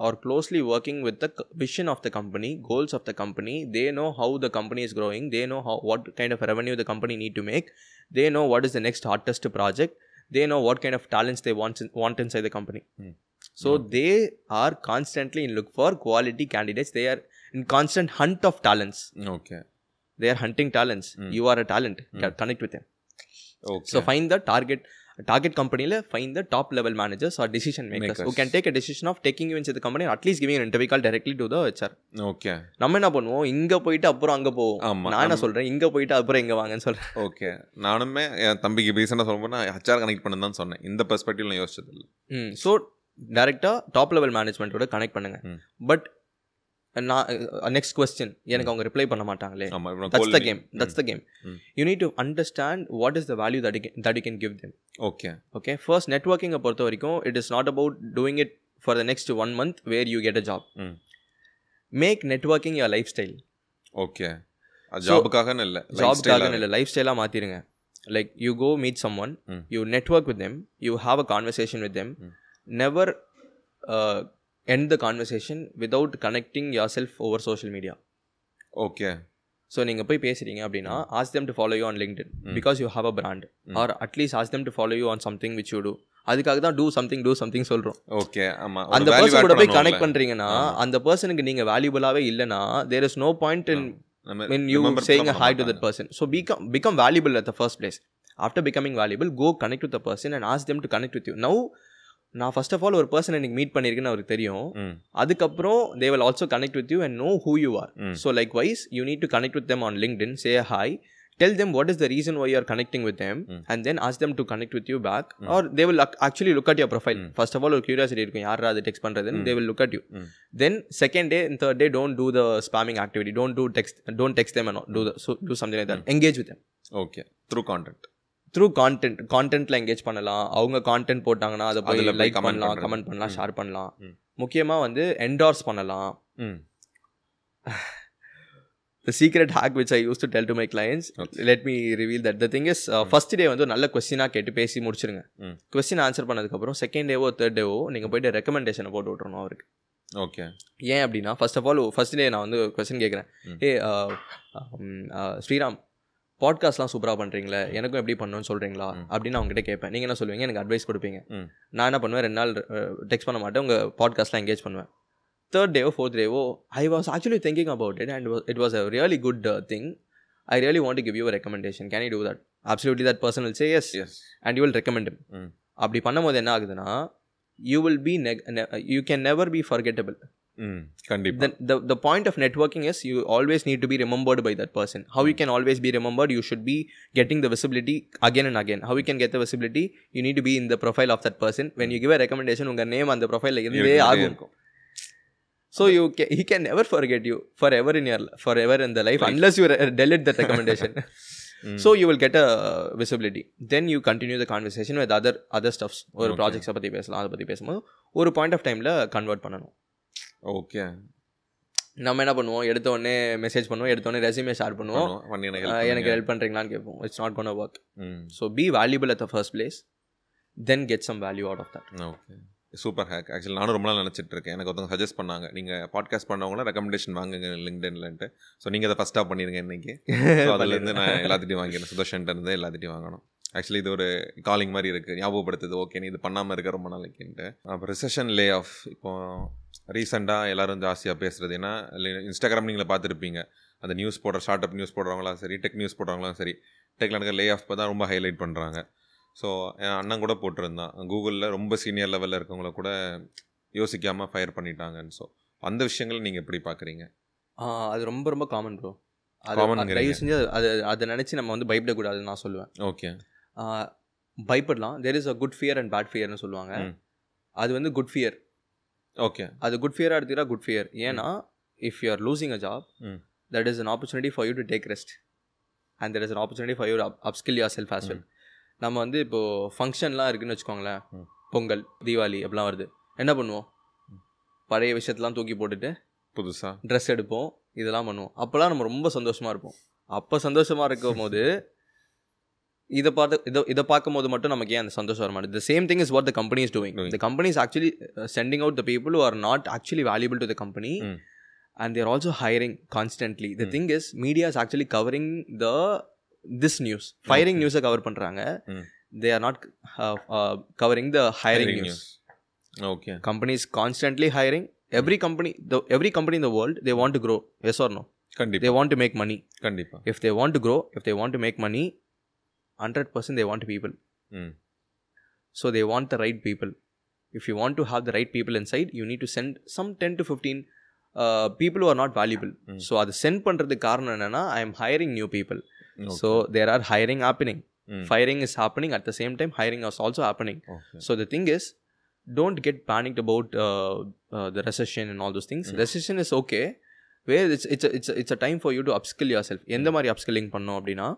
are closely working with the vision of the company goals of the company they know how the company is growing. They know how what kind of revenue the company need to make. They know what is the next hottest project. They know what kind of talents they want want inside the company. Hmm. So they are constantly in look for quality candidates they are in constant hunt of talents okay they are hunting talents Hmm. you are a talent Ca- connect with them okay so find the target target company la find the top level managers or decision makers, who Makers. can take a decision of taking you into the company or at least giving an interview call directly to the HR okay நம்ம என்ன பண்ணுவோம் இங்க போயிட்டு அப்புறம் அங்க போவோம் ஆமா நான் என்ன சொல்றேன் இங்க போயிட்டு அப்புறம் எங்க வாங்கன்னு சொல்றேன் ஓகே நானுமே என் தம்பிக்கு ரீசெண்டாக சொல்லும்போது நான் ஹெச்ஆர் கனெக்ட் பண்ணு தான் சொன்னேன் இந்த பெர்ஸ்பெக்டிவ் நான் யோசிச்சது இல்லை ம் ஸோ டேரெக்டாக டாப் லெவல் மேனேஜ்மெண்ட்டோட கனெக்ட் பண்ணுங்க. பட் நான் நெக்ஸ்ட் கொஸ்டின் எனக்கு அவங்க ரிப்ளை பண்ண மாட்டாங்களே. That's the game that's the game. You need to understand what is the value that that you can give them okay okay first நெட்ஒர்க்கிங்கை பொறுத்த வரைக்கும் it is not about doing it for the next one month where you get a job. Make networking your lifestyle okay ஜாபுக்காகன்னு இல்லை ஜாப்காக இல்லை life ஸ்டைலாக மாற்றிடுங்க like you go meet someone. You network with them you have a conversation with them never end the conversation without connecting yourself over social media okay so நீங்கள் போய் பேசுகிறீங்க அப்படின்னா ask them to follow you on LinkedIn. Because you have a brand. Or at least ask them to follow you on something which you do அதுக்காக தான் do something do something சொல்கிறோம் okay ஆமா. அந்த person கூட போய் connect பண்ணுறீங்கன்னா அந்த பர்சனுக்கு நீங்கள் வேல்யூபிளாகவே இல்லைன்னா there is no point in you saying a hi to that person. So become become valuable at the first place. After becoming valuable go connect with the person and ask them to connect with you. Now நான் first of all ஒரு person எனக்கு meet பண்ணியிருக்கேன்னு அவருக்கு தெரியும். அதுக்கப்புறம் they will also connect with you and know who you are. So likewise you need to connect with them on LinkedIn say hi tell them what is the reason why are connecting with them. And then ask them to connect with you back or they will actually look at your profile. First of all ஒரு curiosity இருக்கும். யாரா அது text பண்ணுறதுன்னு they will look at you. Then second day and third day don't do the spamming activity. Don't do text don't text them and all. do the so do something like that. engage with them. Okay through content through content கான்டென்ட்ல engage பண்ணலாம். அவங்க content போட்டாங்கன்னா அதை போய் like பண்ணலாம். Comment பண்ணலாம் share பண்ணலாம். ம். முக்கியமாக வந்து என்டார்ஸ் பண்ணலாம். ம். The secret hack which I used to tell to my clients Okay. let me reveal that. The thing is uh, first day வந்து நல்ல கொஸ்டினாக கேட்டு பேசி முடிச்சிருங்க. ம். கொஸ்டின் ஆன்சர் பண்ணதுக்கப்புறம் செகண்ட் டேவோ தேர்ட் டேவோ நீங்கள் போயிட்டு ரெக்கமெண்டேஷனை போட்டு விட்றணும் அவருக்கு. ஓகே ஏன் அப்படின்னா first of all first day நான் வந்து கொஸ்டின் கேட்குறேன். ம். ஏ ஸ்ரீராம் பாட்காஸ்ட்லாம் சூப்பராக பண்ணுறீங்களே எனக்கும் எப்படி பண்ணணும்னு சொல்கிறீங்களா. அப்படின்னு அவங்ககிட்ட கேட்பேன். நீங்கள் என்ன சொல்லுவீங்க? எனக்கு அட்வைஸ் கொடுப்பீங்க. நான் என்ன பண்ணுவேன்? ரெண்டு நாள் டெக்ஸ்ட் பண்ண மாட்டேன். உங்கள் பாட்காஸ்ட்லாம் எங்கேஜ் பண்ணுவேன். தேர்ட் டேவோ fourth டேவோ I was actually thinking about it and it was a really good thing I really want to give you recommendation can you do that absolutely that person will say yes yes and you will recommend. அப்படி பண்ணும்போது என்ன ஆகுதுன்னா you will be you can never be forgettable கண்டிப்பா the, the the point of networking is you always need to be remembered by that person how you can always be remembered you should be getting the visibility again and again how you can get the visibility you need to be in the profile of that person when you give a recommendation உங்க name அந்த profile இருந்தே இருந்துட்டே ஆகும் இருக்கும் so you can, he can never forget you forever in your forever in the life unless you re- delete that recommendation ம். so you will get a visibility then you continue the conversation with other other stuffs ஒரு Okay. ப்ராஜெக்ட்ஸை பற்றி பேசலாம் அதை பற்றி பேசும்போது ஒரு point of டைமில் convert பண்ணணும் ஓகே நம்ம என்ன பண்ணுவோம்? எடுத்த உடனே மெசேஜ் பண்ணுவோம். எடுத்த உடனே ரெசியூமே ஷேர் பண்ணுவோம். பண்ணுவோம். பண்ணி எனக்கு. ஹெல்ப் பண்ணுறீங்களான்னு கேட்போம். It's not gonna work so be valuable at the first place then get some value out of that okay super hack actually நானும் ரொம்ப நாள் நினச்சிட்டு இருக்கேன். எனக்கு ஒருத்தவங்க சஜஸ்ட் பண்ணாங்க. நீங்கள் பாட்காஸ்ட் பண்ணவங்கள ரெக்கமெண்டேஷன் வாங்குங்க லிங்க்டன்லன்ட்டு ஸோ நீங்கள் அதை ஃபஸ்ட்டாக பண்ணிடுங்க இன்னைக்கு. ஸோ அதுலேருந்து நான் எல்லாத்திட்டையும் வாங்கிடுறேன். சுதர்ஷன்ட்டு இருந்து எல்லாத்திட்டையும் வாங்கணும். ஆக்சுவலி இது ஒரு காலிங் மாதிரி இருக்குது ஞாபகப்படுத்துது. ஓகே நீ இது பண்ணாமல் இருக்க ரொம்ப நாளைக்குன்ட்டு. அப்புறம் ரிசெஷன் லே ஆஃப் இப்போ ரீசெண்டாக எல்லாரும் ஜாஸ்தியாக பேசுகிறது ஏன்னா இன்ஸ்டாகிராம் நீங்களே பார்த்துருப்பீங்க. அந்த நியூஸ் போடுற ஸ்டார்ட் அப் நியூஸ் போடுறவங்களாம் சரி டெக் நியூஸ் போடுறவங்களாம் சரி டெக்ல நடக்கிற லே ஆஃப் தான் ரொம்ப ஹைலைட் பண்ணுறாங்க ஸோ என் அண்ணன் கூட போட்டிருந்தான். கூகுளில் ரொம்ப சீனியர் லெவலில் இருக்கவங்கள கூட யோசிக்காமல் ஃபயர் பண்ணிட்டாங்கன்னு. ஸோ அந்த விஷயங்கள் நீங்கள் எப்படி பார்க்குறீங்க? அது ரொம்ப ரொம்ப காமன் ப்ரோ அது. தயவு செஞ்சு அது- அது நினச்சி நம்ம வந்து பயப்படக்கூடாதுன்னு நான் சொல்லுவேன். Okay பயப்படலாம். There is a good fear and bad ஃபியர்னு சொல்லுவாங்க. அது வந்து குட் ஃபியர் ஓகே அது குட் ஃபியராக எடுத்துக்கிட்டா குட் ஃபியர் ஏன்னா if you are losing a job. That is an opportunity for you to take rest and there is an opportunity for you upskill yourself as well நம்ம வந்து இப்போது ஃபங்க்ஷன்லாம் இருக்குன்னு வச்சுக்கோங்களேன். ம். பொங்கல் தீபாவளி அப்படிலாம் வருது. என்ன பண்ணுவோம்? பழைய விஷயத்தெல்லாம் தூக்கி போட்டுட்டு புதுசாக ட்ரெஸ் எடுப்போம் இதெல்லாம் பண்ணுவோம். அப்போல்லாம் நம்ம ரொம்ப சந்தோஷமாக இருப்போம். அப்போ சந்தோஷமாக இருக்கும் போது இதை பார்த்து இதை இதை பார்க்கும் போது மட்டும் நமக்கு ஏன் அந்த சந்தோஷம் வர மாட்டேது the same thing is what the company is doing Doing. The company is actually sending out the people who are not actually valuable to the company Mm. And they're also hiring constantly the Mm. Thing is media is actually covering the this news firing நியூஸை cover பண்ணுறாங்க Mm. They are not covering the hiring news okay companies constantly hiring. Every company the every company in the world they want to grow. Yes or no? கண்டிப்பாக they want to make money. கண்டிப்பாக if they want to grow if they want to make money 100% they want people ம் so they want the right people if you want to have the right people inside you need to send some 10 to 15 uh, people who are not valuable Mm. so அது send பண்ணுறதுக்கு காரணம் என்னன்னா I am hiring new people Okay. So there are hiring happening hmm firing is happening at the same time hiring is also happening okay So the thing is, don't get panicked about uh, uh, the recession and all those things. Mm. Recession is okay. Where it's it's a, it's a, it's a time for you to upskill yourself. எந்த மாதிரி upskilling பண்ணோம் அப்படின்னா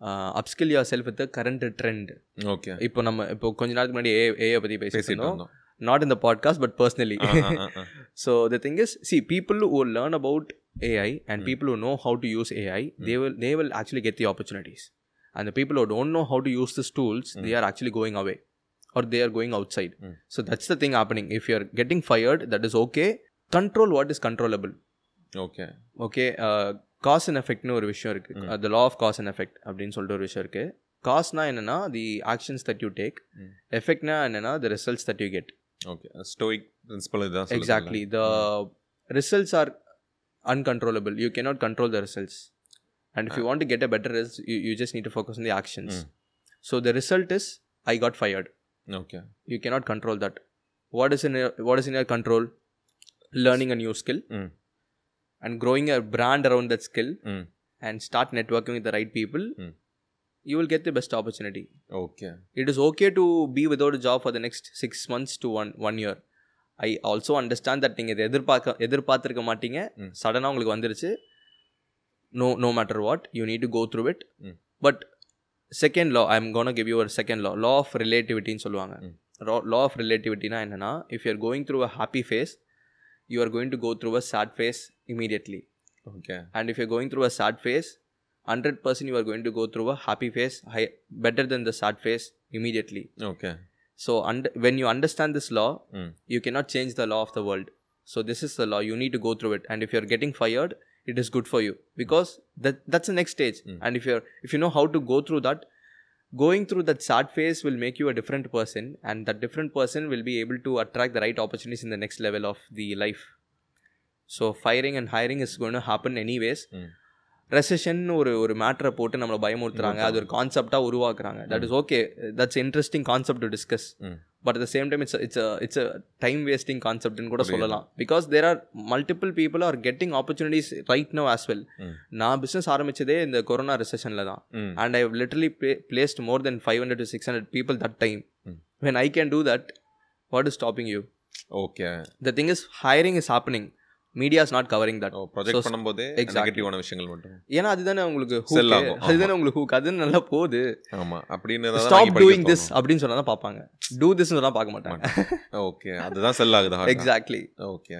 Mm. upskill yourself with the current trend. Okay இப்போ நம்ம இப்போ கொஞ்ச நாளுக்கு முன்னாடி ஏ ஏஐ பற்றி பேசிட்டு பேசிட்டு இருந்தோம் not in the podcast but personally. Ah, ah, ah, ah. so the thing is, see, people who learn about AI and Mm. people who know how to use AI, they will they will actually get the opportunities. And the people who don't know how to use these tools, they are actually going away or they are going outside. Mm. So that's the thing happening. If you are getting fired, that is okay. Control what is controllable. Okay okay cause and எஃபெக்ட்னு ஒரு விஷயம் இருக்கு Mm. The law of cause and effect அப்படின்னு சொல்லிட்டு ஒரு விஷயம் இருக்கு காஸ்னா என்னன்னா the actions that you take Mm. எஃபெக்ட்னா என்னன்னா the results that you get okay stoic principle இதுதான் சொல்லுதுல்ல? exactly the results are uncontrollable you cannot control the results and if you want to get a better result you, you just need to focus on the actions Mm. so the result is i got fired okay you cannot control that what is in your, what is in your control learning a new skill ம் and growing a brand around that skill ம் and start networking with the right people Mm. you will get the best opportunity okay it is okay to be without a job for the next six months to one one year I also understand that நீங்கள் இதை எதிர்பார்க்க எதிர்பார்த்துருக்க மாட்டீங்க ம். சடனாக உங்களுக்கு வந்துருச்சு no no matter what you need to go through it hmm. But second law I am gonna give you ஒரு செகண்ட் லா லா ஆஃப் ரிலேட்டிவிட்டின்னு சொல்லுவாங்க ம். லா ஆஃப் ரிலேட்டிவிட்டினா என்னன்னா if you are going through a happy phase you are going to go through a sad phase immediately. Okay. And if you're going through a sad phase, 100% you are going to go through a happy phase, high, better than the sad phase immediately. Okay. So und- when you understand this law, mm. you cannot change the law of the world. So this is the law. You need to go through it. And if you're getting fired, it is good for you because that that's the next stage. Mm. And if you're if you know how to go through that, going through that sad phase will make you a different person and that different person will be able to attract the right opportunities in the next level of the life so firing and hiring is going to happen anyways ம் recession ஒரு ஒரு மேட்டரை போட்டு நம்மளை பயமுறுத்துறாங்க அது ஒரு கான்செப்டாக உருவாக்குறாங்க that is okay that's interesting concept to discuss but at same time it's it's it's time wasting கான்செப்ட்னு கூட சொல்லலாம். Because there are multiple people are getting opportunities right no as well. நான் பிஸ்னஸ் ஆரம்பிச்சதே இந்த கொரோனா ரிசெஷனில் தான். And I literally placed more than five hundred to six hundred people that time. When I can do that what is stopping you okay the thing is hiring is happening media is not covering that project பண்ணும்போதே. நெகட்டிவான விஷயங்கள் மட்டும். ஏன்னா அதுதானே உங்களுக்கு. அதுதானே உங்களுக்கு hook அது நல்லா போகுது. ஆமா. அப்படின்னு ஸ்டாப் டூயிங் திஸ். அப்படின்னு சொன்னா தான் பார்ப்பாங்க. டூ திஸ் சொன்னா பார்க்க மாட்டாங்க. ஓகே அதுதான் செல் ஆகுது. எக்ஸாக்ட்லி ஓகே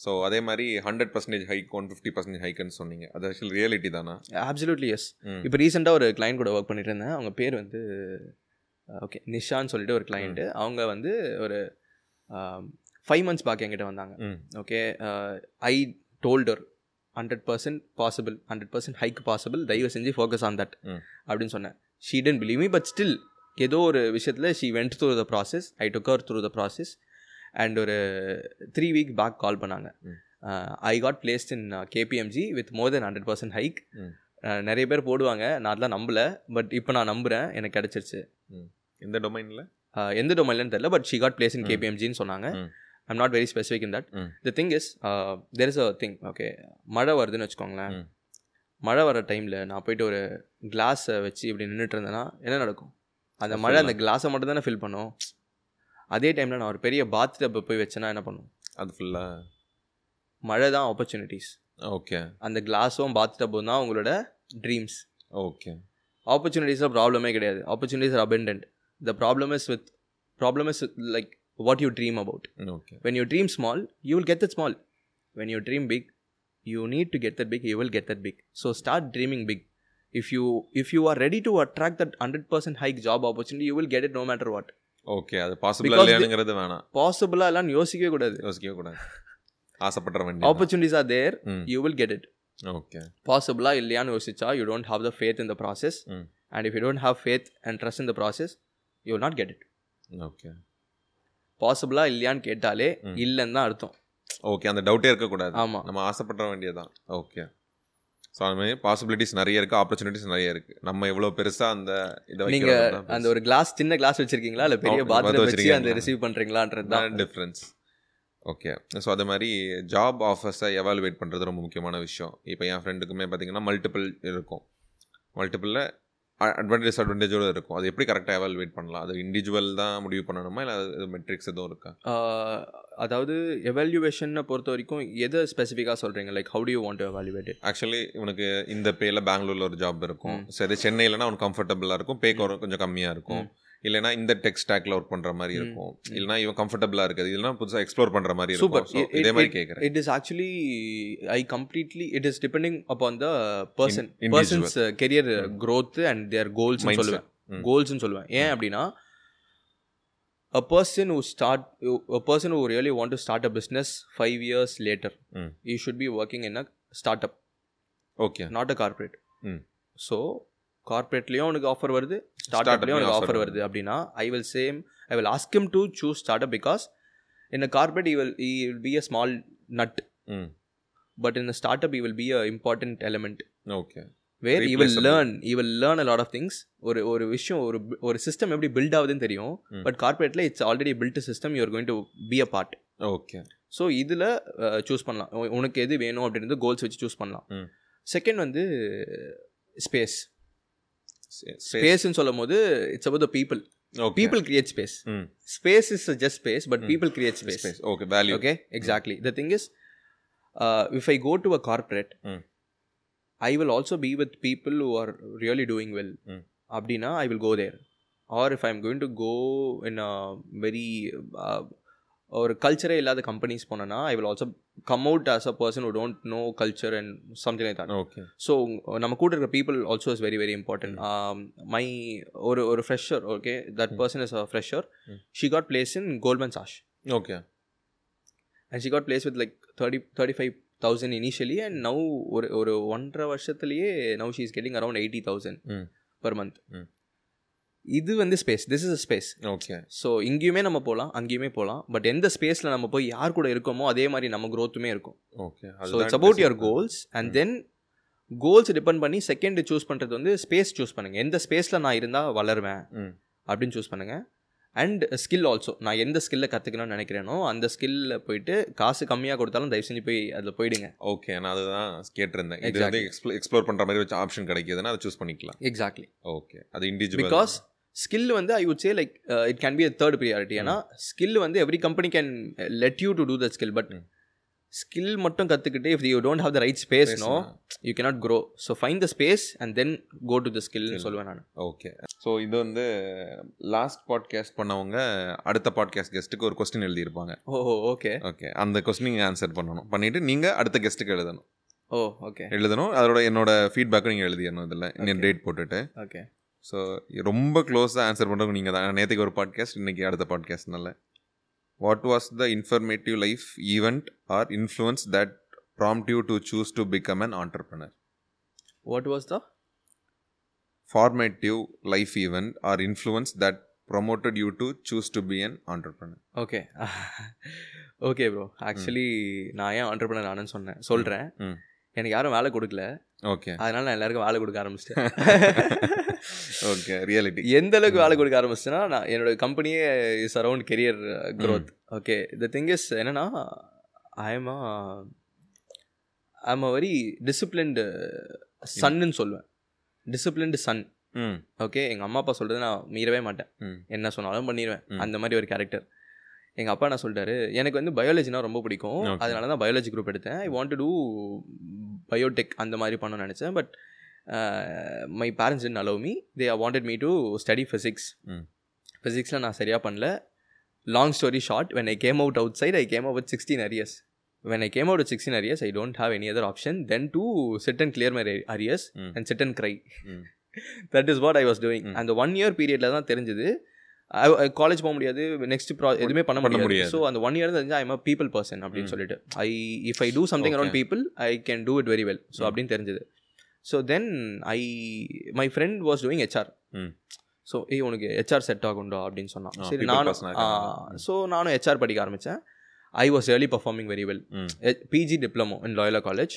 ஸோ அதே மாதிரி hundred percentage hike one fifty percentage ஹைக்குன்னு சொன்னீங்க. அது ஆக்சுவலி ரியாலிட்டி தானா? Absolutely yes. இப்போ ரீசெண்டாக ஒரு கிளைண்ட் கூட ஒர்க் பண்ணிட்டு இருந்தேன். அவங்க பேர் வந்து ஓகே நிஷான்னு சொல்லிட்டு ஒரு கிளைண்ட்டு அவங்க வந்து ஒரு ஃபைவ் மந்த்ஸ் பேக் என்கிட்ட வந்தாங்க. Okay I told her hundred percent possible hundred percent hike possible தயவு செஞ்சு ஃபோக்கஸ் ஆன் தட். அப்படின்னு சொன்னேன். She didn't believe me but still ஏதோ ஒரு விஷயத்தில் she went through the process I took her through the process and ஒரு three week back call பண்ணாங்க. I got placed in KPMG with more than hundred percent hike. நிறைய பேர் போடுவாங்க. நான் அதெல்லாம் நம்பல. பட் இப்போ நான் நம்புகிறேன் எனக்கு கிடச்சிருச்சு. இந்த டொமைனில் uh, எந்த டொமைன்லன்னு தெரியல. But she got placed in. கேபிஎம்ஜின்னு சொன்னாங்க. I'm not very specific in that. The thing is there is a thing okay மழை வருதுன்னு வச்சுக்கோங்களேன். ம். மழை வர டைமில் நான் போயிட்டு ஒரு கிளாஸை வச்சு இப்படி நின்றுட்டு இருந்தேன்னா என்ன நடக்கும்? அந்த மழை அந்த கிளாஸை மட்டும் தானே ஃபில் பண்ணும். அதே டைமில் நான் ஒரு பெரிய பாத் டப்பை போய் வச்சேன்னா என்ன பண்ணும்? அது ஃபுல்லாக மழை தான் ஆப்பர்ச்சுனிட்டிஸ் ஓகே அந்த கிளாஸும் பாத் டப்பும் தான் உங்களோட ட்ரீம்ஸ் ஓகே ஆப்பர்ச்சுனிட்டிஸில் ப்ராப்ளமே கிடையாது. Opportunities are abundant the problem is with problem is like what you dream about okay when you dream small you will get that small when you dream big you need to get that big you will get that big so start dreaming big if you if you are ready to attract that 100% high job opportunity you will get it no matter what okay அது possible Because இல்லையானுங்கிறது வேணாம் possible எல்லாம் யோசிக்கவே கூடாது யோசிக்கவே கூடாது ஆசைப்படுற வேண்டிய opportunities are there ம் you will get it okay possible இல்லையான்னு யோசிச்சா you don't have the faith in the process ம் and if you don't have faith and trust in the process you will not get it okay possible இல்லையான்னு கேட்டாலே. இல்லைன்னு தான் அர்த்தம். Okay அந்த டவுட்டே இருக்கக்கூடாது. ஆமா. நம்ம ஆசைப்பட வேண்டியதுதான். ஓகே ஸோ அது மாதிரி பாசிபிலிட்டிஸ் நிறைய இருக்குது ஆப்பர்ச்சுனிட்டிஸ் நிறைய இருக்குது நம்ம எவ்வளோ பெருசாக அந்த இதை நீங்க அந்த ஒரு கிளாஸ் சின்ன கிளாஸ் வச்சிருக்கீங்களா? இல்ல பெரிய பாத்ரூம் வச்சு அந்த? ரிசீவ் பண்றீங்களான்றது தான். டிஃப்ரென்ஸ் ஓகே ஸோ அது மாதிரி ஜாப் ஆஃபர்ஸை எவாலுவேட் பண்ணுறது ரொம்ப முக்கியமான விஷயம். இப்போ என் ஃப்ரெண்டுக்குமே பார்த்தீங்கன்னா மல்டிபிள் இருக்கும். மல்டிபிளில் அட்வான்டேஜ் அட்வான்டேஜோடு இருக்கும். அது எப்படி கரெக்டாக எவாலுவேட் பண்ணலாம்? அது இண்டிவிஜுவல் தான் முடிவு பண்ணணுமா? இல்லை அது மெட்ரிக்ஸ் எதுவும் இருக்கா? அதாவது எவால்யூவேஷனை பொறுத்த வரைக்கும் எதை ஸ்பெசிஃபிக்காக சொல்கிறீங்க like how do you want to evaluate it actually உனக்கு இந்த பேல பெங்களூர்ல ஒரு ஜாப் இருக்கும். சரி சென்னையிலனா உனக்கு கம்ஃபர்டபுளாக இருக்கும். பே கொஞ்சம் கம்மியாக இருக்கும். இல்லைனா இந்த டெக் ஸ்டாக்ல ஒர்க் பண்ற மாதிரி. இருக்கும் இல்லைனா இவன் கம்ஃபர்டபுளாக இருக்குது இல்லைனா புதுசாக எக்ஸ்ப்ளோர் பண்ற மாதிரி. இருக்கும் It- இதே மாதிரி கேட்குறேன் it is actually I completely it is depending upon the person. Person's career growth and their goals. சொல்லுவேன். கோல்ஸ்னு சொல்லுவேன் ஏன் அப்படின்னா a person who start a person who really want to start a business five years later ம். he should be working in a startup okay not a corporate. So கார்பரேட்லேயும் அவனுக்கு offer வருது ஸ்டார்ட்அப்லேயும் லயும் அவனுக்கு offer ஆஃபர் வருது அப்படின்னா I will same I will ask him to choose startup because in a corporate he will he will be a small nut but in startup he will be a important element okay where he will. Learn he will learn a lot of things ஒரு ஒரு விஷயம் ஒரு ஒரு system எப்படி build ஆகுதுன்னு தெரியும். But கார்பரேட்டில் it's already built system you're going to be a part okay so இதில் choose பண்ணலாம். உனக்கு எது வேணும் அப்படின்றது கோல்ஸ் வச்சு சூஸ் பண்ணலாம். செகண்ட் வந்து ஸ்பேஸ் ஸ்பேஸ்ன்னு சொல்லும் போது it's about the people okay people create space space is just space but Mm. People create space okay value okay exactly the thing is uh, if i go to a corporate Mm. i will also be with people who are really doing well Mm. abdina i will go there or if i'm going to go ஒரு கல்ச்சரே இல்லாத companies போனேன்னா I will also come out as a person who don't know culture and something like that okay so நம்ம கூட இருக்கிற people also is very very important my ஒரு ஒரு fresher okay that. Person is a fresher. She got placed in Goldman Sachs okay and she got placed with like thirty thirty five thousand initially and now ஒரு ஒரு ஒன்றரை வருஷத்துலேயே now she is getting around eighty thousand. Per month. இது வந்து space this is a space okay so இங்கேயுமே நம்ம போகலாம் அங்கேயுமே போகலாம் பட் எந்த ஸ்பேஸில் நம்ம போய் யார் கூட இருக்கோமோ அதே மாதிரி நம்ம growthமே இருக்கும். Okay so it's about your goals and then goals depend பண்ணி செகண்ட் சூஸ் பண்ணுறது வந்து ஸ்பேஸ் சூஸ் பண்ணுங்கள் எந்த ஸ்பேஸில் நான் இருந்தால் வளருவேன் ம் அப்படின்னு சூஸ் பண்ணுங்கள் அண்ட் ஸ்கில் ஆல்சோ நான் எந்த ஸ்கில்லை கற்றுக்கணும்னு நினைக்கிறேனோ அந்த ஸ்கில்ல போயிட்டு காசு கம்மியாக கொடுத்தாலும் தயவு செஞ்சு போய் அதில் போயிடுங்க. ஓகே நான் அதுதான் கேட்டிருந்தேன். இது. வந்து எக்ஸ்ப்ளோ எக்ஸ்ப்ளோர் பண்ற மாதிரி வச்சு ஆப்ஷன் கிடைக்குதுன்னா அதை சூஸ் பண்ணிக்கலாம். எக்ஸாக்ட்லி ஓகே அது இண்டிவிஜுவல் பிகாஸ் ஸ்கில் வந்து I would say like it can be a third priority ஏன்னா ஸ்கில் வந்து every company can let you to do the skill but. Skill மட்டும் கற்றுக்கிட்டு if you don't have the right space no you cannot grow. So find the space and then go to the ஸ்கில்னு சொல்லுவேன் நான். Okay so இது வந்து last podcast பண்ணவங்க அடுத்த podcast கெஸ்ட்டுக்கு ஒரு question எழுதியிருப்பாங்க. ஓ ஓகே. ஓகே அந்த கொஸ்டின் ஆன்சர் பண்ணணும். பண்ணிட்டு நீங்கள் அடுத்த கெஸ்ட்டுக்கு எழுதணும். Oh okay. எழுதணும். அதோட என்னோட ஃபீட்பேக்கும் நீங்கள் எழுதிடணும் இதில். இன்னும் டேட் போட்டுட்டு. ஓகே ஸோ ரொம்ப க்ளோஸாக ஆன்சர் பண்ணுறவங்க நீங்கள் தான். நேற்றுக்கு ஒரு பாட்காஸ்ட் இன்னைக்கு அடுத்த பாட்காஸ்ட்னால what was the informative life event or influence that prompt you to choose to become an entrepreneur what was the formative life event or influence that promoted you to choose to be an entrepreneur? Okay okay bro actually நான் ஏன் ஆண்டர்பனர் ஆனேன்னு சொன்னேன். சொல்கிறேன் ம். எனக்கு யாரும் வேலை கொடுக்கல. Okay. அதனால நான் எல்லாருக்கும் வேலை கொடுக்க ஆரம்பிச்சிட்டேன். ஓகே ரியாலிட்டி எந்த அளவுக்கு வேலை கொடுக்க ஆரம்பிச்சேன்னா நான் என்னோட கம்பெனியே is around career growth. Okay the thing is என்னன்னா I'm I'm a very disciplined சன்னு சொல்லுவேன் டிசிப்ளின்டு சன் ம். ஓகே எங்கள் அம்மா அப்பா சொல்கிறது நான் மீறவே மாட்டேன். என்ன சொன்னாலும் பண்ணிடுவேன். அந்த மாதிரி ஒரு கேரக்டர் எங்கள் அப்பா என்ன சொல்லிட்டாரு எனக்கு வந்து பயாலஜினா ரொம்ப பிடிக்கும். அதனால தான் பயாலஜி குரூப் எடுத்தேன். I want to do biotech அந்த மாதிரி பண்ணணும்னு நினச்சேன் but my parents in allow me they wanted me to study physics. ஃபிசிக்ஸில் நான் சரியாக பண்ணல long story short when I came out outside I came out sixteen arrears when I came out sixteen arrears I don't have any other option then to sit and clear my arrears. And sit and cry. That is what I was doing. அந்த one year பீரியடில் தான் தெரிஞ்சது college போக முடியாது next ப்ரா எதுவுமே பண்ண முடியாது. ஸோ அந்த ஒன் இயர் தெரிஞ்சு ஐ எம் பீப்பிள் பர்சன் அப்படின்னு. சொல்லிட்டு I if I do something around. People I can do it very well so. அப்படின்னு தெரிஞ்சது so then I my friend was doing HR. So ஏய் உனக்கு ஹெச்ஆர் செட் ஆகும்டா அப்படின்னு சொன்னான் சரி நானும். ஸோ நானும் ஹெச்ஆர் படிக்க ஆரம்பித்தேன் I was really performing very well PG diploma in Loyola college.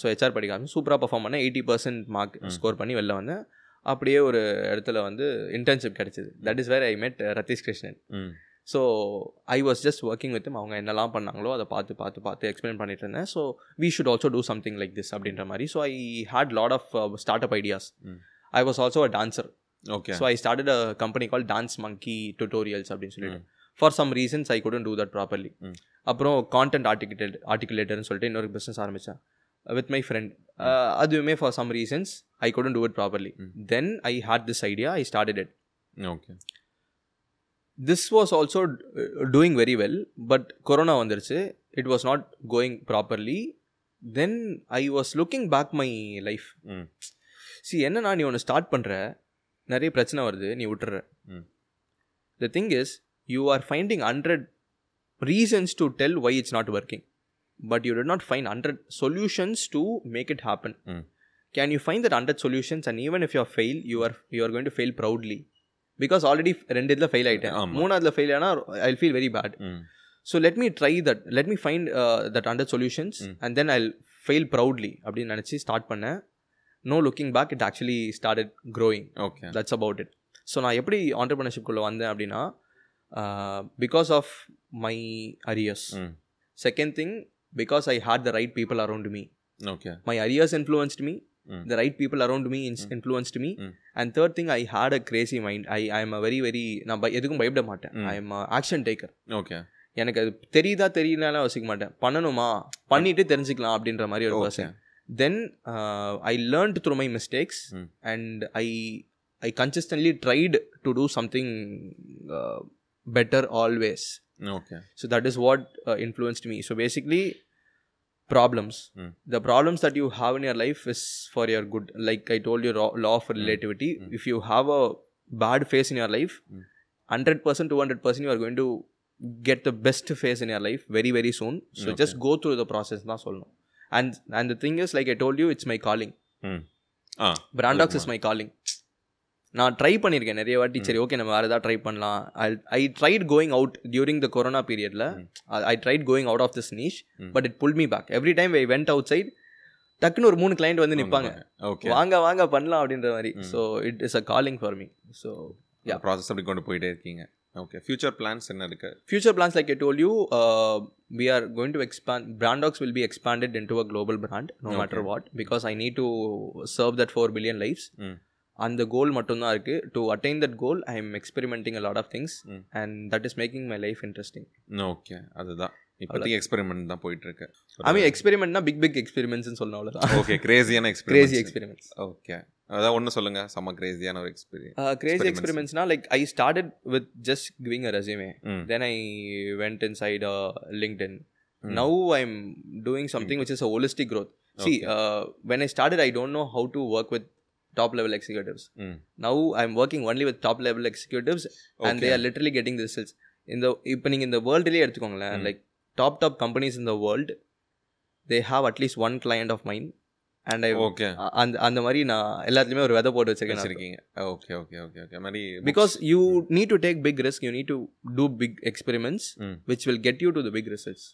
So HR படிக்க ஆரம்பிச்சு சூப்பராக பர்ஃபார்ம் பண்ணேன் எயிட்டி பர்சன்ட் மார்க். ஸ்கோர் பண்ணி வெளில வந்தேன் அப்படியே ஒரு இடத்துல வந்து இன்டர்ன்ஷிப் கிடைச்சிது. That is where I met Ratheesh Krishnan so I was just working with அவங்க என்னெல்லாம் பண்ணாங்களோ அதை பார்த்து பார்த்து பார்த்து எக்ஸ்பிளைன் பண்ணிட்டு இருந்தேன். So we should also do something like this அப்படின்ற மாதிரி. So I had lot of startup ideas. I was also a dancer okay so I started a company call dance monkey tutorials அப்படின்னு சொல்லிட்டு. For some reasons I couldn't do that properly. அப்புறம் content articulate ஆர்டிகுலேட்டர்னு சொல்லிட்டு இன்னொரு business ஆரம்பித்தேன் with my friend அதுவுமே for some reasons I couldn't do it properly. Then I had this idea I started it okay this was also doing very well but corona வந்துருச்சு. It was not going properly then I was looking back my life see என்னன்னா நீ ஒன்று start பண்ணுற நிறைய பிரச்சனை வருது நீ விட்டுற. ம். The thing is you are finding hundred reasons to tell why it's not working but you did not find hundred solutions to make it happen ம். Can you find that hundred solutions and even if you fail you are you are going to fail proudly because already ரெண்டு இதில் fail ஆகிட்டேன் ஆமா. மூணாவதுல fail ஆனால் I feel very bad ம் so let me try that let me find that hundred solutions Mm. And then I fail proudly அப்படின்னு நினச்சி start பண்ணேன் no looking back it actually started growing okay that's about it so நான் எப்படி ஆண்டர்பிரினர்ஷிப்குள்ளே வந்தேன் அப்படின்னா because of my arrears ம் second thing because I had the right people around me okay my arrears influenced me Mm. The right people around me influenced me Mm. And third thing I had a crazy mind I I am a very very நான் பய- எதுக்கும் பயப்பட மாட்டேன். Mm. I am action taker okay எனக்கு அது தெரியுதா தெரியலனாலும் யோசிக்க மாட்டேன். பண்ணணுமா? பண்ணிட்டு தெரிஞ்சுக்கலாம் அப்படின்ற மாதிரி ஒரு okay person then I learned through my mistakes Mm. And I I consistently tried to do something better always Okay so that is what uh, influenced me so basically problems Mm. the problems that you have in your life is for your good like i told you raw- law of relativity Mm. if you have a bad phase in your life Mm. 100% 200% you are going to get the best phase in your life very very soon so Okay. just go through the process தான் சொல்லணும் and and the thing is like i told you it's my calling ம் ah Brandox is my calling நான் try பண்ணியிருக்கேன் நிறைய வாட்டி. சரி okay நம்ம வேறு ஏதாவது ட்ரை பண்ணலாம். I I tried going out during the corona பீரியடில் I tried going out of this niche. But it pull me. Back every time I went outside டக்குன்னு ஒரு மூணு கிளைண்ட் வந்து நிற்பாங்க ஓகே வாங்க வாங்க பண்ணலாம் அப்படின்ற மாதிரி. So it is a calling for me so. Process அப்படி கொண்டு போயிட்டே இருக்கீங்க. ஓகே ஃபியூச்சர் பிளான்ஸ் என்ன இருக்கு? Future plans like i told you uh, we are going to expand brandox will be expanded into a global brand no matter Okay. what because i need to serve that 4 billion lives. ம். அந்த goal மட்டும்தான் இருக்கு to attain that goal I am experimenting a lot of things Mm. And that is making my life interesting okay அதுதான் இப்போதைக்கு experiment தான் போயிட்டு இருக்கு I mean எக்ஸ்பெரிமெண்ட்னா பிக் பிக் எக்ஸ்பெரிமெண்ட்ஸ் சொல்லணும் அவ்வளோதான் ஓகே கிரேசியான கிரேசி எக்ஸ்பீரியன்ஸ் எக்ஸ்பெரிமெண்ட்ஸ் ஓகே அதான் ஒன்று சொல்லுங்க. செம்ம கிரேசியான ஒரு experience crazy Experiments. எக்ஸ்பெரிமெண்ட்ஸ்னா like I started with just giving a resume ம் then I went inside LinkedIn Mm. Now I am doing something which is a holistic growth. See uh, when i started i don't know how to work with top level executives. ம் now i'm working only with top level executives and they Okay. are literally getting the results. இந்த இப்போ நீங்கள் இந்த வேர்ல்டுலேயே எடுத்துக்கோங்களேன். Like top top companies இந்த world they have at least one client of mind and I okay அந்த அந்த மாதிரி நான் எல்லாத்துலேயுமே ஒரு விதை போட்டு வச்சிருக்கேன் வச்சிருக்கீங்க. ஓகே ஓகே ஓகே ஓகே மாதிரி because you need to take big risk you need to do big experiments. Which will get you to the big results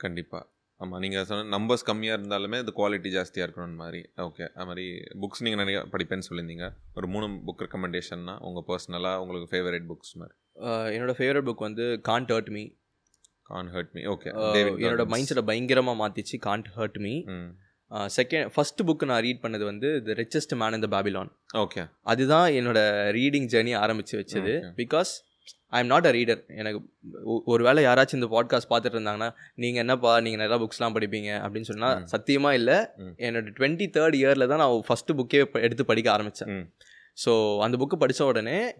கண்டிப்பாக ஆமாம் நீங்கள் சொன்ன நம்பர்ஸ் கம்மியாக இருந்தாலுமே அது குவாலிட்டி ஜாஸ்தியாக இருக்கணும் மாதிரி. ஓகே அது மாதிரி புக்ஸ் நீங்கள் நிறைய படிப்பேன்னு சொல்லியிருந்தீங்க. ஒரு மூணு புக் ரெக்கமெண்டேஷன்னா உங்கள் பர்சனலாக உங்களுக்கு ஃபேவரட் புக்ஸ் மாதிரி? என்னோட ஃபேவரட் புக் வந்து can't hurt me can't hurt me okay என்னோட மைண்ட் செட்டை பயங்கரமாக மாற்றிச்சு can't hurt me. Second first book நான் ரீட் பண்ணது வந்து த ரிச்சஸ்ட் மேன் இந்த பேபிலான் ஓகே அதுதான் என்னோட ரீடிங் ஜேர்னி ஆரம்பிச்சு வச்சது. Because I am not a reader எனக்கு ஒ- ஒருவேளை யாராச்சும் இந்த பாட்காஸ்ட் பார்த்துட்டு இருந்தாங்கன்னா நீங்கள் என்னப்பா நீங்கள் நிறையா புக்ஸ்லாம் படிப்பீங்க அப்படின்னு சொன்னால். சத்தியமாக இல்லை. என்னோட டுவெண்ட்டி தேர்ட் இயரில் தான் நான் ஃபஸ்ட்டு புக்கே எடுத்து படிக்க ஆரம்பித்தேன். ஸோ அந்த புக்கு படித்த உடனே.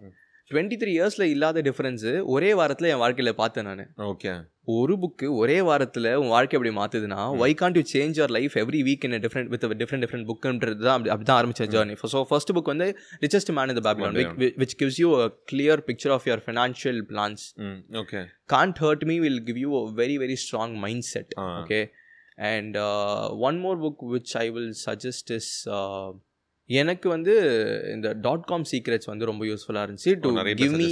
டுவெண்ட்டி த்ரீ இயர்ஸில் இல்லாத டிஃப்ரென்ஸு ஒரே வாரத்தில் என் வாழ்க்கையில் பார்த்தேன் நான். ஓகே ஒரு புக்கு ஒரே வாரத்தில் உன் வாழ்க்கை எப்படி மாற்றுதுன்னா why can't you change your life every week in different with different different புக்குன்றது தான் அப்படி அப்படி தான் ஆரம்பிச்ச ஜேர்னி ஸோ ஃபர்ஸ்ட் புக் வந்து ரிச்சஸ்ட் மேன் இந்த Babylon. Which gives you clear picture of your financial plans okay can't hurt me. Will give you a very very strong mindset okay and one more book which I will suggest is எனக்கு வந்து இந்த dot com secrets வந்து ரொம்ப யூஸ்ஃபுல்லாக இருந்துச்சு to give me.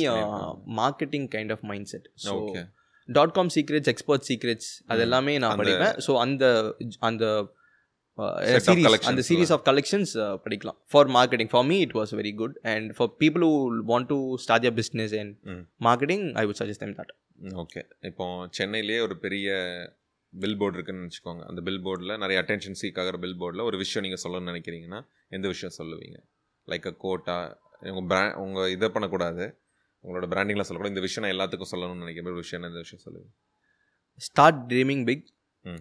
Marketing kind of mindset so dot com secrets expert secrets அது எல்லாமே நான் படிப்பேன். ஸோ அந்த அந்த சீரீஸ் collections அந்த சீரீஸ் ஆஃப் கலெக்ஷன்ஸ் படிக்கலாம். For marketing for me it was very good and for people who want to start your business and. Marketing I would suggest them that okay இப்போ சென்னையிலேயே ஒரு பெரிய bill board இருக்குன்னு வச்சுக்கோங்க அந்த bill போர்டில் நிறைய அட்டென்ஷன் சீக் ஆகிற பில் போர்டில் ஒரு விஷயம் நீங்கள் சொல்லணும்னு நினைக்கிறீங்கன்னா எந்த விஷயம் சொல்லுவீங்க? லைக் அ கோட்டா உங்கள் பிராண்ட் உங்கள் இதை பண்ணக்கூடாது. உங்களோட பிராண்டிங்கில் சொல்லக்கூடாது. இந்த விஷயம் நான் எல்லாத்துக்கும் சொல்லணும்னு நினைக்கிற ஒரு விஷயம் எந்த விஷயம் சொல்லுவீங்க. Start dreaming big.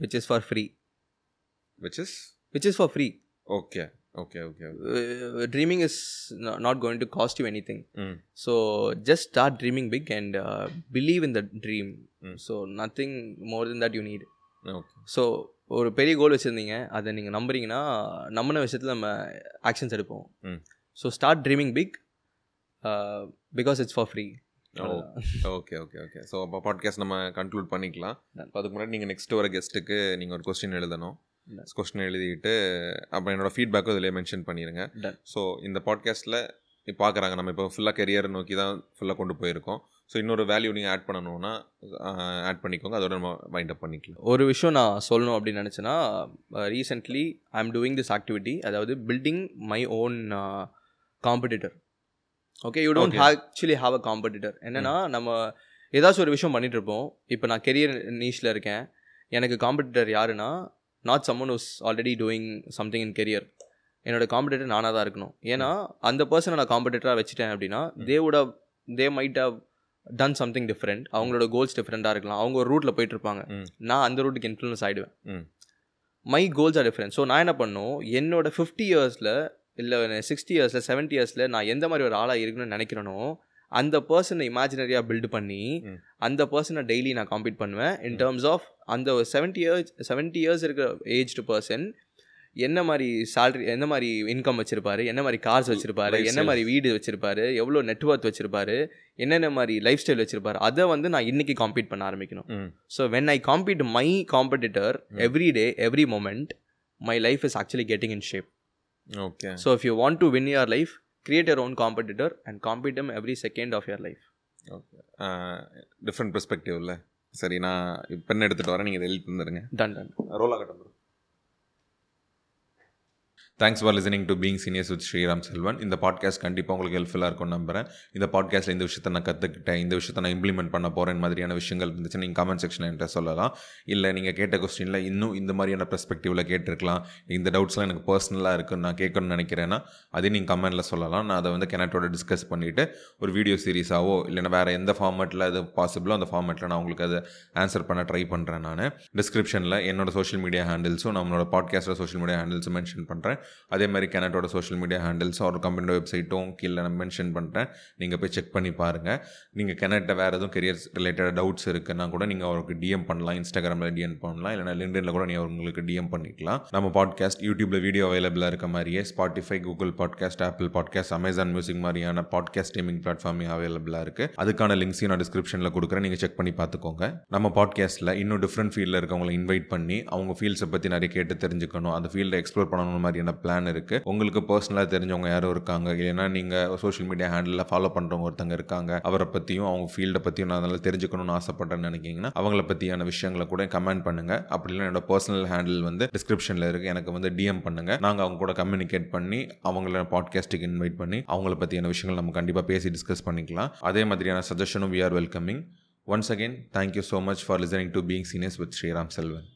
Which is for free which is which is for free okay okay okay dreaming is not going to cost you anything so just start dreaming big and believe in the dream. So nothing more then that you need so ஒரு பெரிய கோல் வச்சுருந்தீங்க. அதை நீங்கள் நம்புறீங்கன்னா நம்பின விஷயத்தில் நம்ம actions எடுப்போம். ம். So start dreaming big because it's for free okay okay okay so அப்போ பாட்காஸ்ட் நம்ம கன்க்ளூட் பண்ணிக்கலாம். அதுக்கு முன்னாடி நீங்கள் நெக்ஸ்ட் வர கெஸ்ட்டுக்கு நீங்கள் ஒரு கொஸ்டின் எழுதணும். கொஸ்டின் எழுதிட்டு அப்புறம் என்னோட ஃபீட்பேக்கும் இதிலே மென்ஷன் பண்ணிடுங்க. ஸோ இந்த பாட்காஸ்ட்டில் பார்க்குறாங்க நம்ம இப்போ ஃபுல்லாக கெரியர் நோக்கி தான் ஃபுல்லாக கொண்டு போயிருக்கோம். ஸோ இன்னொரு வேல்யூ நீங்கள் ஆட் பண்ணணும்னா ஆட் பண்ணிக்கோங்க. அதோட நம்ம வைண்ட் அப் பண்ணிக்கலாம். ஒரு விஷயம் நான் சொல்லணும் அப்படின்னு நினச்சேன்னா recently I am doing this activity அதாவது building my own competitor okay you don't Okay. Actually have a competitor என்னன்னா நம்ம ஏதாச்சும் ஒரு விஷயம் பண்ணிட்டு இருப்போம். இப்போ நான் கெரியர் நீஷில் இருக்கேன். எனக்கு காம்படிட்டர் யாருன்னா not someone who's already doing something in career என்னோட காம்படிட்டர் நானாக தான் இருக்கணும். ஏன்னா அந்த பர்சனை நான் காம்படிட்டராக வச்சுட்டேன் அப்படின்னா they have they might have done something different அவங்களோட கோல்ஸ் டிஃப்ரெண்ட்டாக இருக்கலாம். அவங்க ஒரு ரூட்டில் போயிட்டு இருப்பாங்க ம். நான் அந்த ரூட்டுக்கு இன்ஃப்ளூயன்ஸ் ஆகிடுவேன் ம். கோல்ஸ் ஆர் டிஃப்ரெண்ட் ஸோ நான் என்ன பண்ணும் என்னோட ஃபிஃப்டி இயர்ஸில் இல்லை சிக்ஸ்டி இயர்ஸில் செவன்ட்டி இயர்ஸில் நான் எந்த மாதிரி ஒரு ஆளாக இருக்கணும்னு நினைக்கிறேனோ அந்த பர்சனை இமேஜினரியாக பில்டு பண்ணி. அந்த பர்சனை டெய்லி நான் காம்பீட் பண்ணுவேன். இன் டேர்ம்ஸ் ஆஃப் அந்த செவன்ட்டி இயர்ஸ் செவன்ட்டி இயர்ஸ் இருக்கிற ஏஜ்டு பர்சன் என்ன மாதிரி salary என்ன மாதிரி இன்கம் வச்சிருப்பாரு? என்ன மாதிரி கார்ஸ் வச்சிருப்பாரு? என்ன. மாதிரி வீடு வச்சிருப்பாரு? எவ்வளோ நெட்ஒர்க் வச்சிருப்பாரு? என்னென்ன மாதிரி லைஃப் ஸ்டைல் வச்சிருப்பாரு? அதை வந்து நான் இன்னைக்கு காம்பீட் பண்ண ஆரம்பிக்கணும். So when I compete my. Competitor every day every moment my life is actually getting in shape okay so if you want to win your life create your own competitor and compete em every second of your life okay different பெர்ஸ்பெக்டிவ்ல சரி நான் pen எடுத்துகிட்டு வரேன்? நீங்கள் எழுதி தந்துடுங்க done done role ஆகட்டும் bro. Thanks for listening to being seniors with Sriram Selvan இந்த podcast கண்டிப்பாக உங்களுக்கு ஹெல்ப்ஃபுல்லாக இருக்கும் நம்புறேன். இந்த பாட்காஸ்ட்டில் இந்த விஷயத்தை நான் கற்றுக்கிட்டேன் இந்த விஷயத்தை நான் இம்ப்ளிமெண்ட் பண்ண போகிறேன் மாதிரியான விஷயங்கள் இருந்துச்சு நீங்கள் கமெண்ட் செக்ஷன் என்கிட்ட சொல்லலாம். இல்லை நீங்கள் கேட்ட கொஸ்டினில் இன்னும் இந்த மாதிரியான பெர்ஸ்பெக்டிவில் கேட்டிருக்கலாம். இந்த டவுட்ஸ்லாம் எனக்கு பர்சனலாக இருக்குன்னு நான் கேட்கணும்னு நினைக்கிறேன்னா அதையும் நீங்கள் கமெண்ட்டில் சொல்லலாம். நான் அதை வந்து கெனட்டோட டிஸ்கஸ் பண்ணிவிட்டு ஒரு வீடியோ சீரிஸாவோ இல்லைன்னா வேறு எந்த ஃபார்மேட்டில் அது பாசிபிளோ அந்த ஃபார்மேட்டில் நான் உங்களுக்கு அதை ஆன்சர் பண்ண ட்ரை பண்ணுறேன் நான். டிஸ்கிரிப்ஷனில் என்னோட சோஷியல் மீடியா ஹேண்டில்ஸும் நம்மளோட பாட்காஸ்ட்டில் சோஷியல் மீடியா ஹேண்டில்ஸும் மென்ஷன் பண்ணுறேன் அதே மாதிரி கேனட்டோட சோஷியல் மீடியா ஹேண்டில்ஸ் ஒரு கம்பெனியோட வெப்சைட்டும் கீழே நான் மென்ஷன் பண்ணுறேன் நீங்கள் போய் செக் பண்ணி பாருங்கள் நீங்கள் கனெக்ட்டை வேறு எதுவும் கெரியர்ஸ் ரிலேட்டட் டவுட்ஸ் இருக்குன்னா கூட நீங்கள் அவருக்கு டிஎம் பண்ணலாம். இன்ஸ்டாகிராமில் டிஎம் பண்ணலாம். இல்லைனா லிங்க்டின்ல கூட நீங்கள் அவங்களுக்கு டிஎம் பண்ணிக்கலாம். நம்ம பாட்காஸ்ட் யூடியூப்பில் வீடியோ அவைலபிளாக இருக்க மாதிரியே Spotify Google podcast Apple podcast Amazon music மாதிரியான பாட்காஸ்ட் ஸ்ட்ரீமிங் பிளாட்ஃபார்மே அவைலபிளாக இருக்குது அதுக்கான லிங்க்ஸையும் நான் டிஸ்கிரிப்ஷனில் கொடுக்குறேன். நீங்கள் செக் பண்ணி பார்த்துக்கோங்க நம்ம பாட்காஸ்ட்டில் இன்னும் டிஃப்ரெண்ட் ஃபீல்டில் இருக்கவங்களை இன்வைட் பண்ணி அவங்க ஃபீல்ட்ஸை பற்றி நிறைய கேட்டு தெரிஞ்சுக்கணும். அந்த ஃபீல்டை எக்ஸ்ப்ளோர் பண்ணணும் மாதிரியான பிளான் இருக்குது உங்களுக்கு பர்சனலாக தெரிஞ்சவங்க யாரும் இருக்காங்க. இல்லைன்னா நீங்கள் சோஷியல் மீடியா ஹேண்டில் ஃபாலோ பண்ணுறவங்க ஒருத்தங்க இருக்காங்க. அவரை பற்றியும் அவங்க ஃபீல்டை பற்றியும் நான் அதனால் தெரிஞ்சுக்கணும்னு ஆசைப்பட்றேன்னு நினைக்கிங்கன்னா அவங்கள பற்றியான விஷயங்களை கூட கமெண்ட் பண்ணுங்கள் அப்படி இல்லை என்னோட பர்சனல் ஹேண்டில் வந்து டிஸ்கிரிப்ஷனில் இருக்குது எனக்கு வந்து டிஎம் பண்ணுங்கள் நாங்கள் அவங்க கூட கம்யூனிகேட் பண்ணி அவங்கள பாட்காஸ்ட்டுக்கு இன்வைட் பண்ணி அவங்கள பற்றியான விஷயங்கள் நம்ம கண்டிப்பாக பேசி டிஸ்கஸ் பண்ணிக்கலாம். அதே மாதிரியான சஜஷனும் we are welcoming once again thank you so much for listening to being seniors with Sriram Selvan